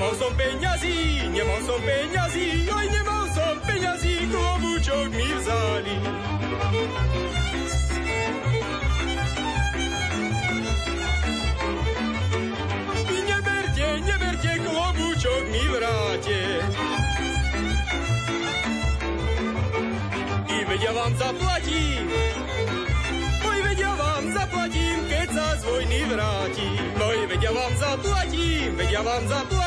S4: Nemal som peňazí, nemal som peňazí, aj nemal som peňazí, klobúčok mi vzali. Neberte, neberte, klobúčok mi vráte. I vedia vám zaplatím. Oj, vedia vám zaplatím, keď sa z vojny vrátim. Oj, vedia vám zaplatím, vedia vám zaplatím,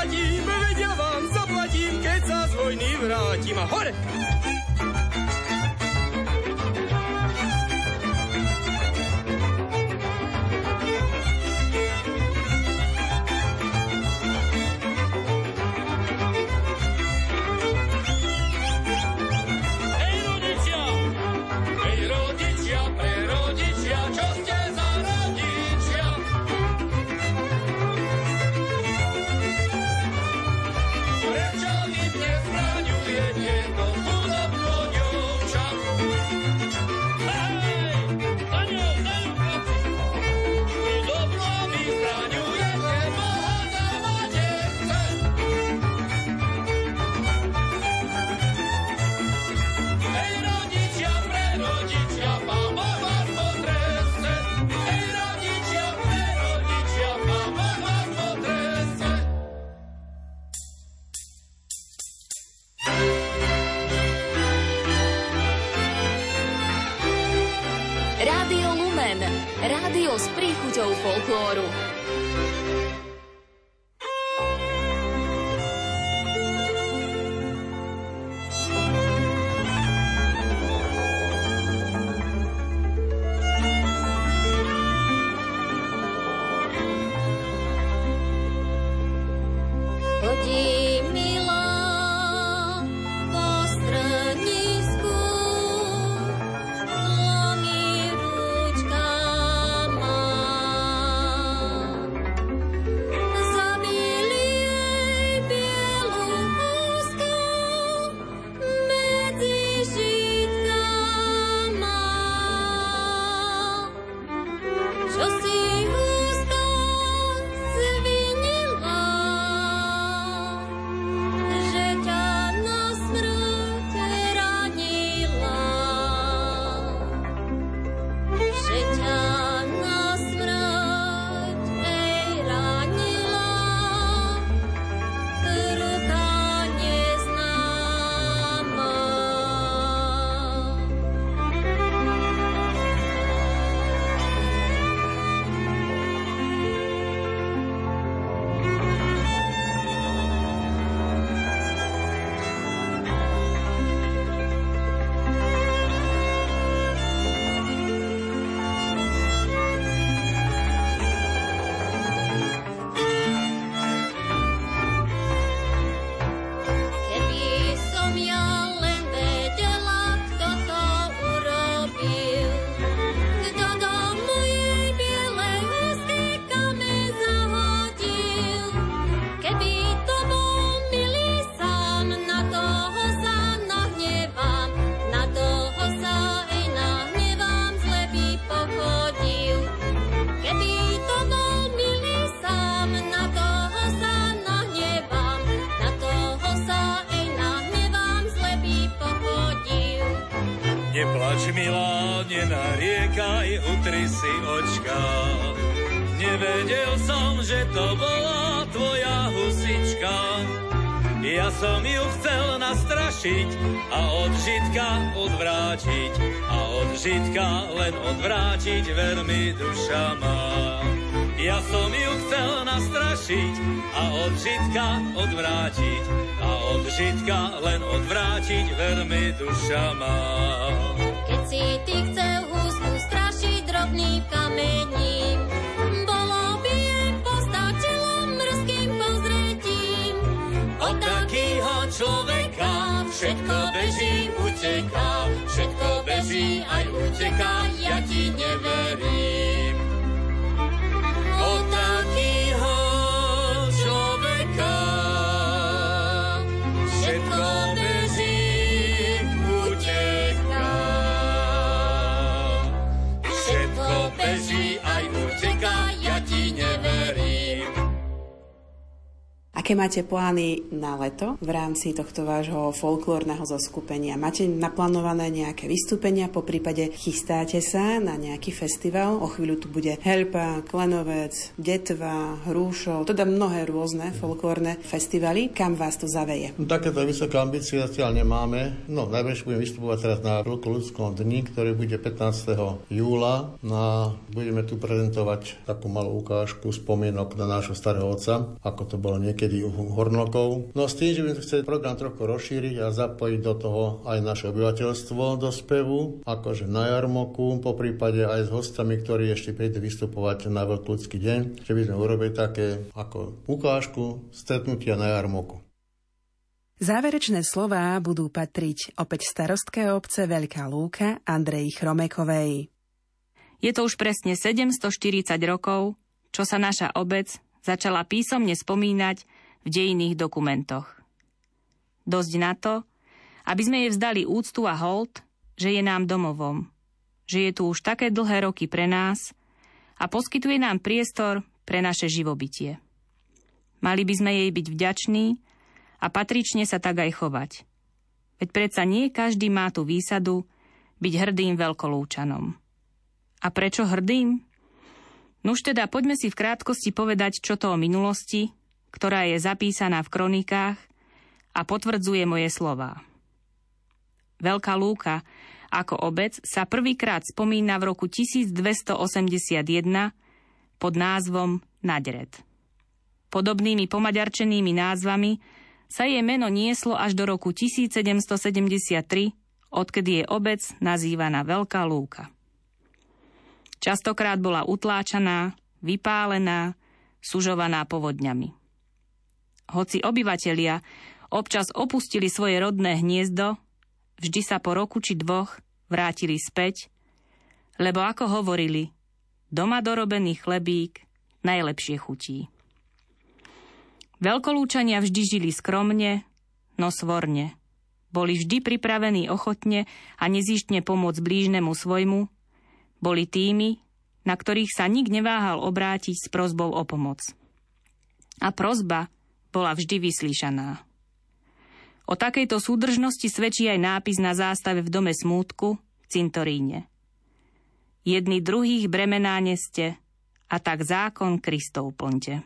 S4: vrátim. A hore! Si očka. Nevedel som, že to bola tvoja husička. Ja som ju chcel nastrašiť a od žitka odvrátiť. A od žitka len odvrátiť veľmi duša má. Ja som ju chcel nastrašiť a od žitka odvrátiť. A od žitka len odvrátiť veľmi duša má.
S6: Keď si drobným kamením, bolo by jej postačilo mrzkým pozretím.
S4: Od takýho človeka všetko beží, uteká, všetko beží, aj uteká, ja ti neverím.
S1: Aké máte plány na leto v rámci tohto vášho folklórneho zoskupenia? Máte naplánované nejaké vystúpenia, po prípade chystáte sa na nejaký festival? O chvíľu tu bude Helpa, Klenovec, Detva, Hrúšov, teda mnohé rôzne folklórne festivaly. Kam vás to zaveje?
S2: No, takéto vysoké ambície zatiaľ nemáme. No, najbližšie budeme vystupovať teraz na ľudskom dni, ktorý bude 15. júla. No budeme tu prezentovať takú malú ukážku spomienok na nášho starého otca, ako to bolo niekedy u Hornokov. No s tým, že by sme chceli program trochu rozšíriť a zapojiť do toho aj naše obyvateľstvo do spevu, akože na jarmoku, po prípade aj s hostami, ktorí ešte prídu vystupovať na Veľkľudský deň, že by sme urobili také ako ukážku stretnutia na jarmoku.
S1: Záverečné slová budú patriť opäť starostké obce Veľká Lúka Andrej Chromekovej.
S3: Je to už presne 740 rokov, čo sa naša obec začala písomne spomínať v dejinných dokumentoch. Dosť na to, aby sme jej vzdali úctu a hold, že je nám domovom, že je tu už také dlhé roky pre nás a poskytuje nám priestor pre naše živobytie. Mali by sme jej byť vďační a patrične sa tak aj chovať. Veď predsa nie každý má tú výsadu byť hrdým veľkolúčanom. A prečo hrdým? Nuž teda poďme si v krátkosti povedať, čo to o minulosti, ktorá je zapísaná v kronikách a potvrdzuje moje slová. Veľká lúka ako obec sa prvýkrát spomína v roku 1281 pod názvom Nadred. Podobnými pomaďarčenými názvami sa jej meno nieslo až do roku 1773, odkedy je obec nazývaná Veľká lúka. Častokrát bola utláčaná, vypálená, sužovaná povodňami. Hoci obyvatelia občas opustili svoje rodné hniezdo, vždy sa po roku či dvoch vrátili späť, lebo ako hovorili, doma dorobený chlebík najlepšie chutí. Veľkolúčania vždy žili skromne, no svorne. Boli vždy pripravení ochotne a nezištne pomôcť blížnemu svojmu, boli tými, na ktorých sa nik neváhal obrátiť s prozbou o pomoc. A prozba bola vždy vyslíšaná. O takejto súdržnosti svedčí aj nápis na zástave v dome smútku v cintoríne. Jedni druhých bremená neste a tak zákon Kristov plňte.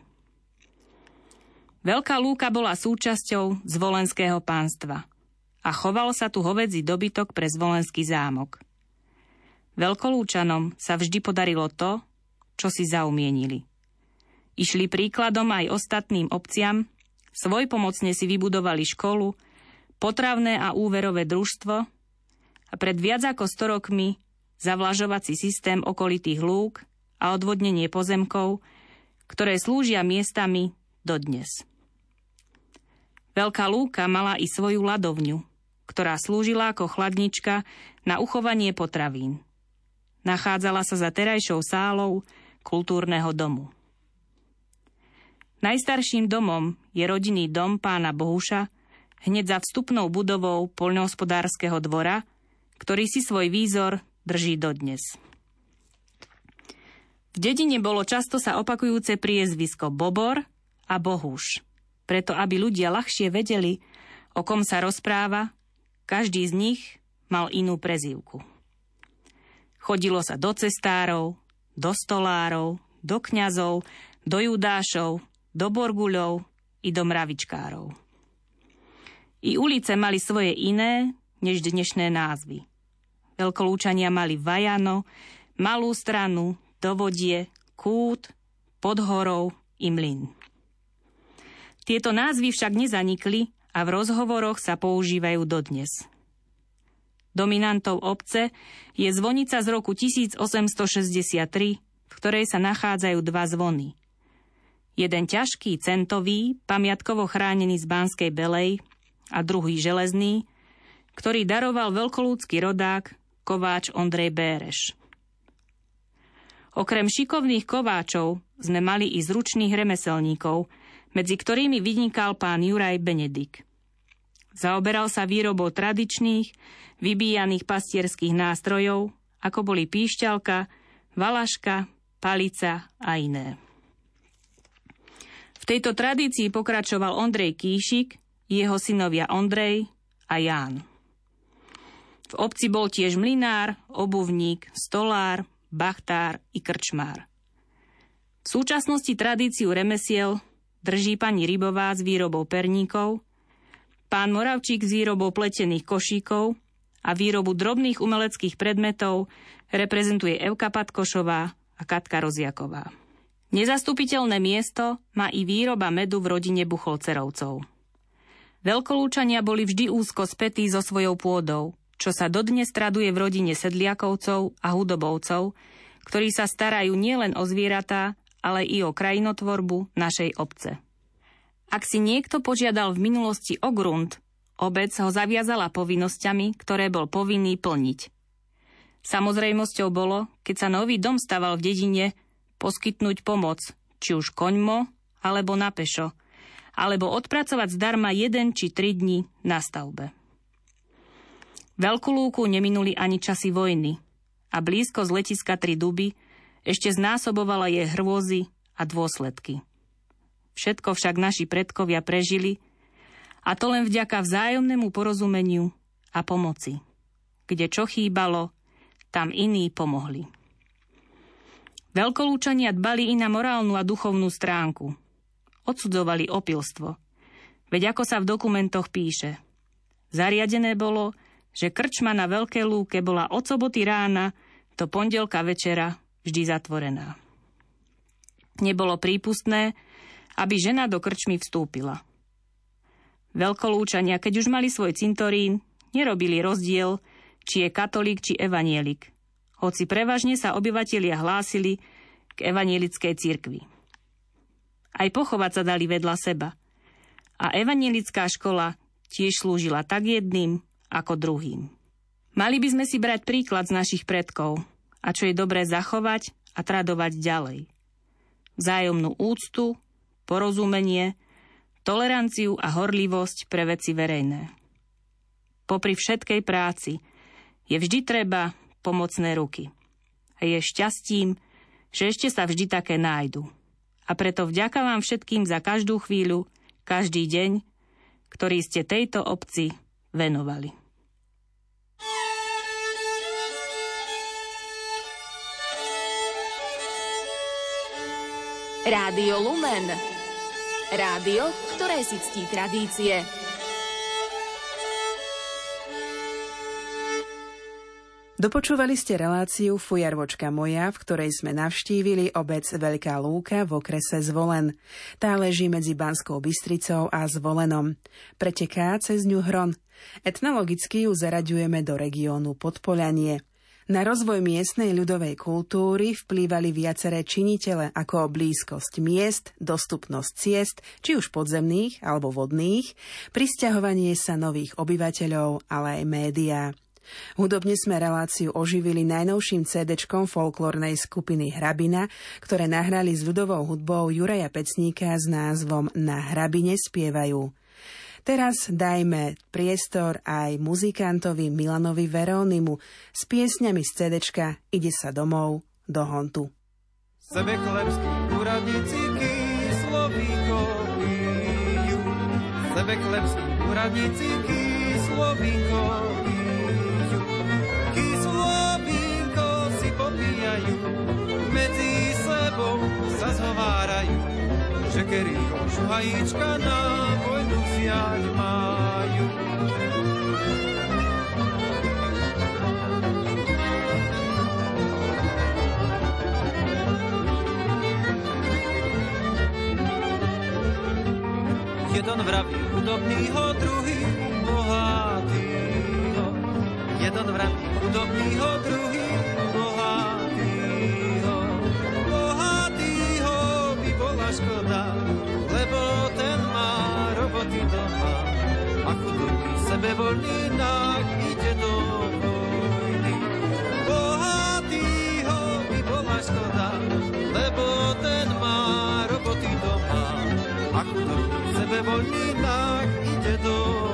S3: Veľká lúka bola súčasťou zvolenského pánstva a choval sa tu hovedzí dobytok pre zvolenský zámok – Veľkolúčanom sa vždy podarilo to, čo si zaumienili. Išli príkladom aj ostatným obciam, svojpomocne si vybudovali školu, potravné a úverové družstvo a pred viac ako 100 rokmi zavlažovací systém okolitých lúk a odvodnenie pozemkov, ktoré slúžia miestami dodnes. Veľká lúka mala i svoju ladovňu, ktorá slúžila ako chladnička na uchovanie potravín. Nachádzala sa za terajšou sálou kultúrneho domu. Najstarším domom je rodinný dom pána Bohuša, hneď za vstupnou budovou poľnohospodárskeho dvora, ktorý si svoj výzor drží dodnes. V dedine bolo často sa opakujúce priezvisko Bobor a Bohuš. Preto, aby ľudia ľahšie vedeli, o kom sa rozpráva, každý z nich mal inú prezývku. Chodilo sa do cestárov, do stolárov, do kňazov, do judášov, do borguľov i do mravičkárov. I ulice mali svoje iné než dnešné názvy. Veľkolúčania mali Vajano, Malú stranu, Dovodie, Kút, Podhorov i Mlin. Tieto názvy však nezanikli a v rozhovoroch sa používajú dodnes. Dominantou obce je zvonica z roku 1863, v ktorej sa nachádzajú dva zvony. Jeden ťažký, centový, pamiatkovo chránený z Banskej Belej a druhý železný, ktorý daroval veľkolúdsky rodák kováč Ondrej Béreš. Okrem šikovných kováčov sme mali i zručných remeselníkov, medzi ktorými vynikal pán Juraj Benedik. Zaoberal sa výrobou tradičných, vybíjaných pastierských nástrojov, ako boli píšťalka, valaška, palica a iné. Tejto tradícii pokračoval Ondrej Kíšik, jeho synovia Ondrej a Ján. V obci bol tiež mlinár, obuvník, stolár, bachtár i krčmár. V súčasnosti tradíciu remesiel drží pani Rybová s výrobou perníkov, pán Moravčík s výrobou pletených košíkov a výrobu drobných umeleckých predmetov reprezentuje Evka Patkošová a Katka Roziaková. Nezastupiteľné miesto má i výroba medu v rodine Bucholcerovcov. Veľkolúčania boli vždy úzko spätí so svojou pôdou, čo sa dodnes traduje v rodine Sedliakovcov a Hudobovcov, ktorí sa starajú nielen o zvieratá, ale i o krajinotvorbu našej obce. Ak si niekto požiadal v minulosti o grunt, obec ho zaviazala povinnosťami, ktoré bol povinný plniť. Samozrejmosťou bolo, keď sa nový dom staval v dedine, poskytnúť pomoc, či už koňmo, alebo na pešo, alebo odpracovať zdarma jeden či tri dni na stavbe. Veľkú lúku neminuli ani časy vojny a blízko z letiska Tri duby ešte znásobovala jej hrôzy a dôsledky. Všetko však naši predkovia prežili a to len vďaka vzájomnému porozumeniu a pomoci. Kde čo chýbalo, tam iní pomohli. Veľkolúčania dbali i na morálnu a duchovnú stránku. Odsudzovali opilstvo. Veď ako sa v dokumentoch píše. Zariadené bolo, že krčma na Veľké lúke bola od soboty rána do pondelka večera vždy zatvorená. Nebolo prípustné, aby žena do krčmy vstúpila. Veľkolúčania, keď už mali svoj cintorín, nerobili rozdiel, či je katolík či evanielik, hoci prevažne sa obyvatelia hlásili k evanielickej cirkvi. Aj pochovať sa dali vedľa seba. A evanielická škola tiež slúžila tak jedným ako druhým. Mali by sme si brať príklad z našich predkov a čo je dobré zachovať a tradovať ďalej. Vzájomnú úctu, porozumenie, toleranciu a horlivosť pre veci verejné. Popri všetkej práci je vždy treba pomocné ruky. Je šťastím, že ešte sa vždy také nájdu. A preto vďaka vám všetkým za každú chvíľu, každý deň, ktorý ste tejto obci venovali.
S9: Rádio Lumen Rádio, ktoré si ctí tradície.
S1: Dopočúvali ste reláciu Fujarvočka moja, v ktorej sme navštívili obec Veľká Lúka v okrese Zvolen. Tá leží medzi Banskou Bystricou a Zvolenom. Preteká cez ňu Hron. Etnologicky ju zaraďujeme do regiónu Podpolanie. Na rozvoj miestnej ľudovej kultúry vplývali viaceré činitele ako blízkosť miest, dostupnosť ciest, či už podzemných alebo vodných, prisťahovanie sa nových obyvateľov, ale aj médiá. Hudobne sme reláciu oživili najnovším cd folklórnej skupiny Hrabina, ktoré nahrali s ľudovou hudbou Juraja Pecníka s názvom Na hrabine spievajú. Teraz dajme priestor aj muzikantovi Milanovi Verónimu s piesňami z CDčka Ide sa domov do Hontu.
S10: Sebe chlebský úradníci kyslovíko pijú. Sebe chlebský úradníci kyslovíko pijú. Spájajú, medzi sebou sa zhovárajú, že kerýho šuhajíčka na vojnu vziať majú. Jeden vraví chudobnýho, druhý bohatýho. Jeden vraví chudobnýho, druhý roboty doma. A chudobný sebevoľný nak ide do vojny. Bohatýho by bola škoda, lebo ten má roboty doma. A chudobný sebevoľný nak ide do vojny.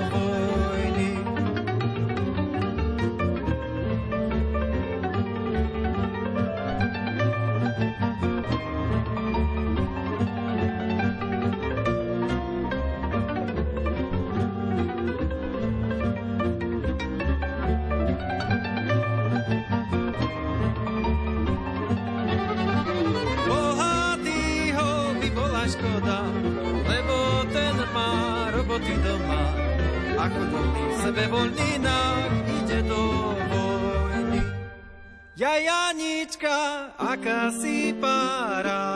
S10: Janička, aká si parádna,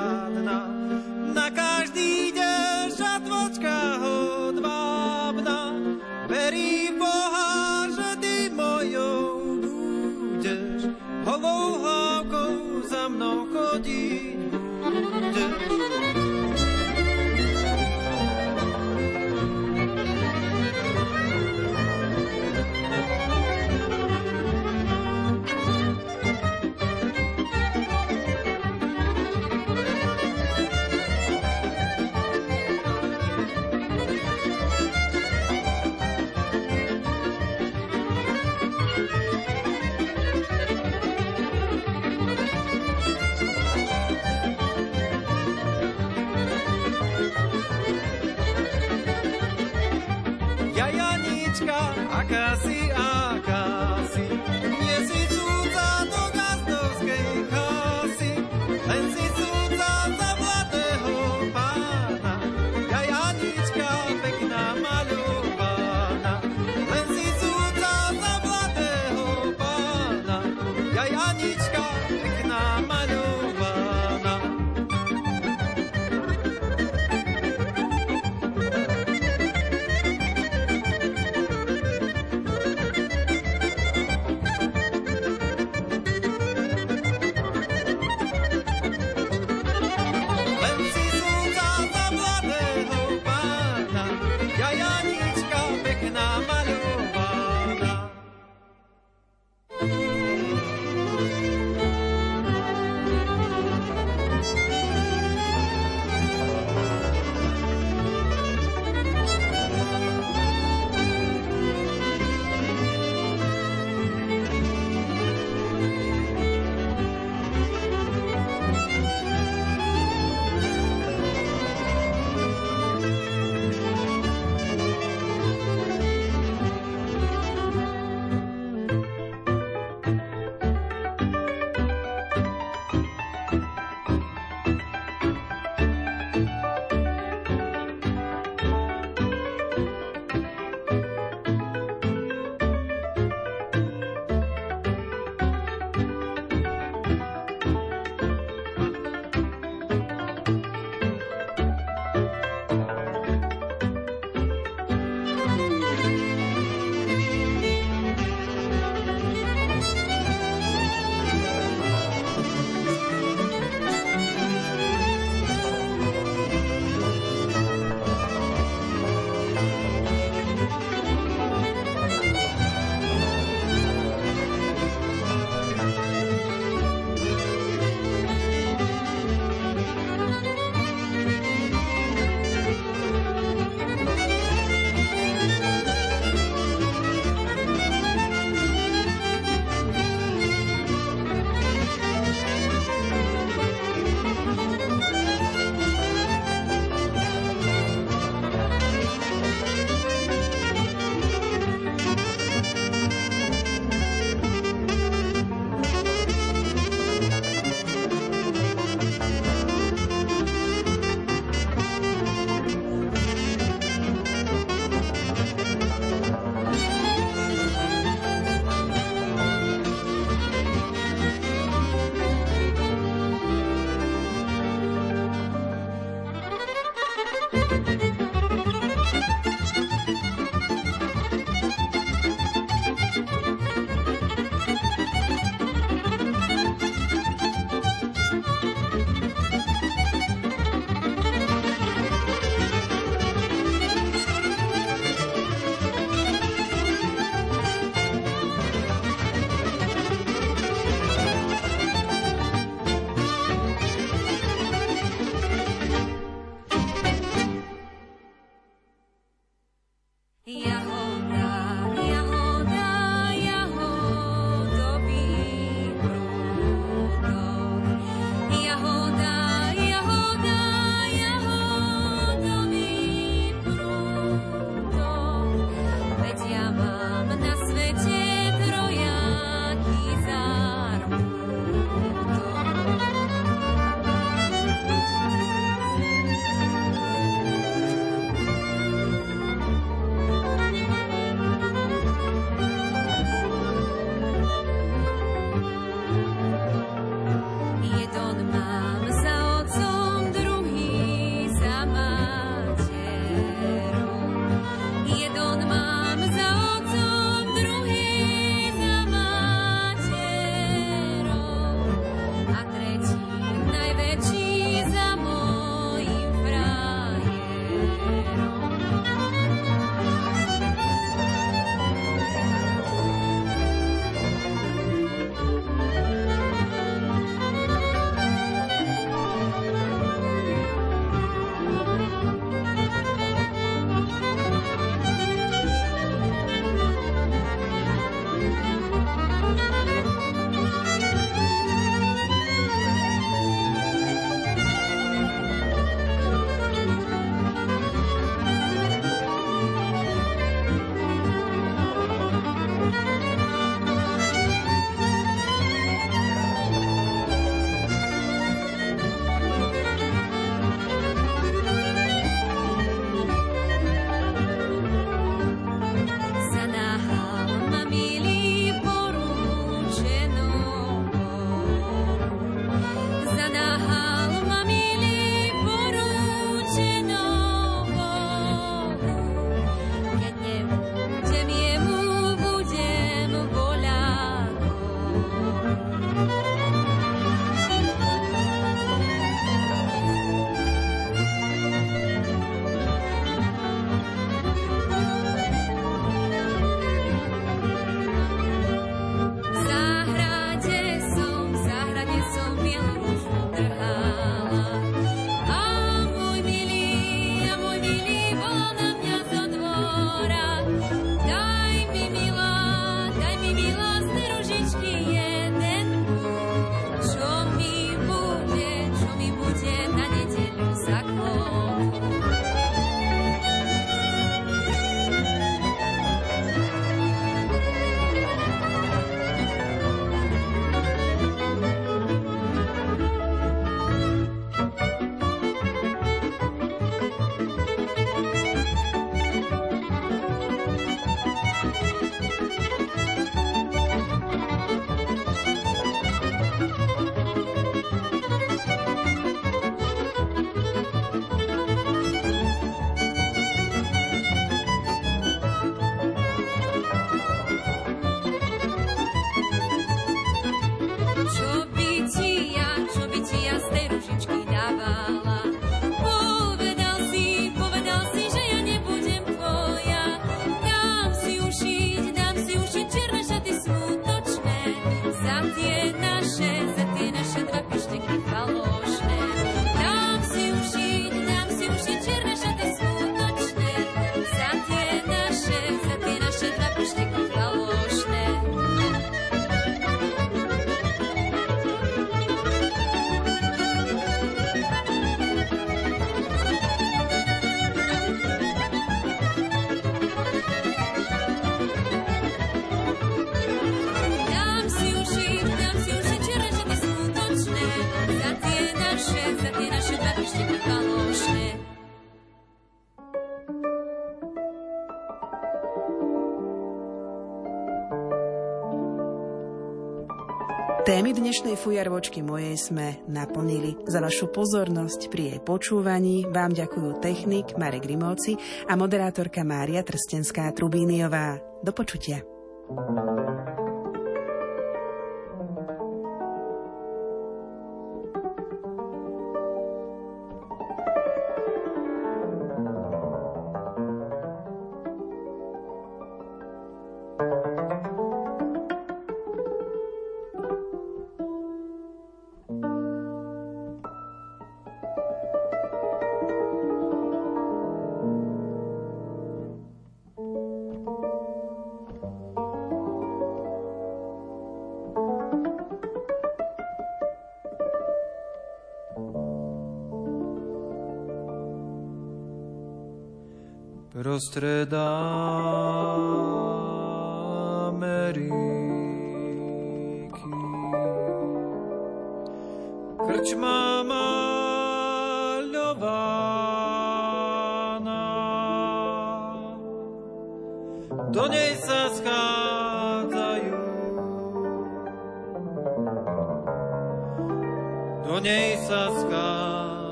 S1: fujarvočky mojej sme naplnili. Za vašu pozornosť pri jej počúvaní vám ďakujú technik Marek Grimovci a moderátorka Mária Trstenská Trubíniová. Do počutia.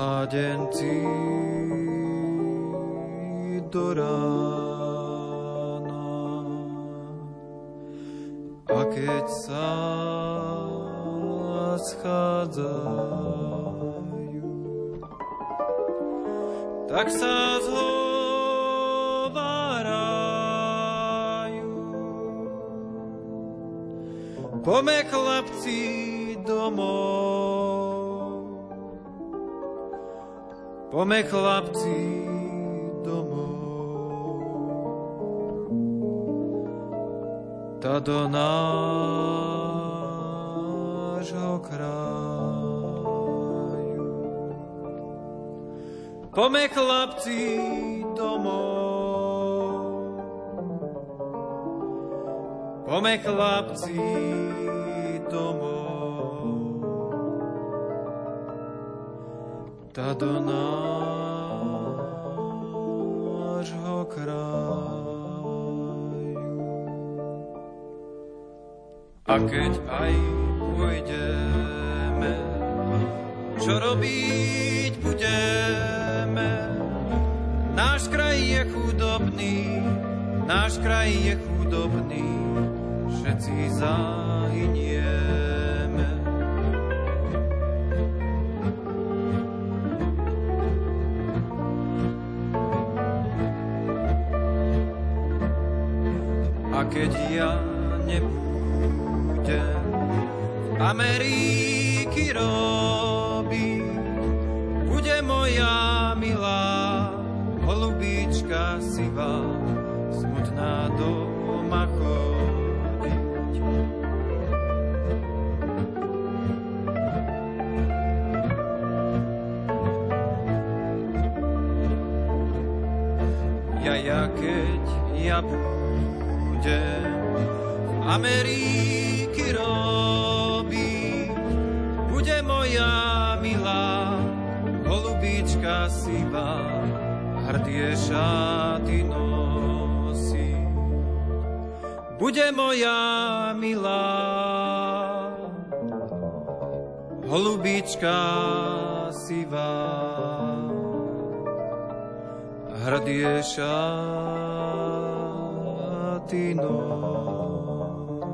S10: Mládenci do rána. A keď sa schádzajú, tak sa zhovárajú. Pome chlapci domov, Pome chlapci domov, ta do nášho kraju. Pome chlapci domov, pome chlapci domov. Ta do nášho kraju. A keď aj pôjdeme, čo robiť budeme? Náš kraj je chudobný, náš kraj je chudobný, všetci zahynieme.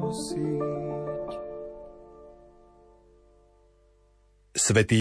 S10: Nosiť.
S11: Svetý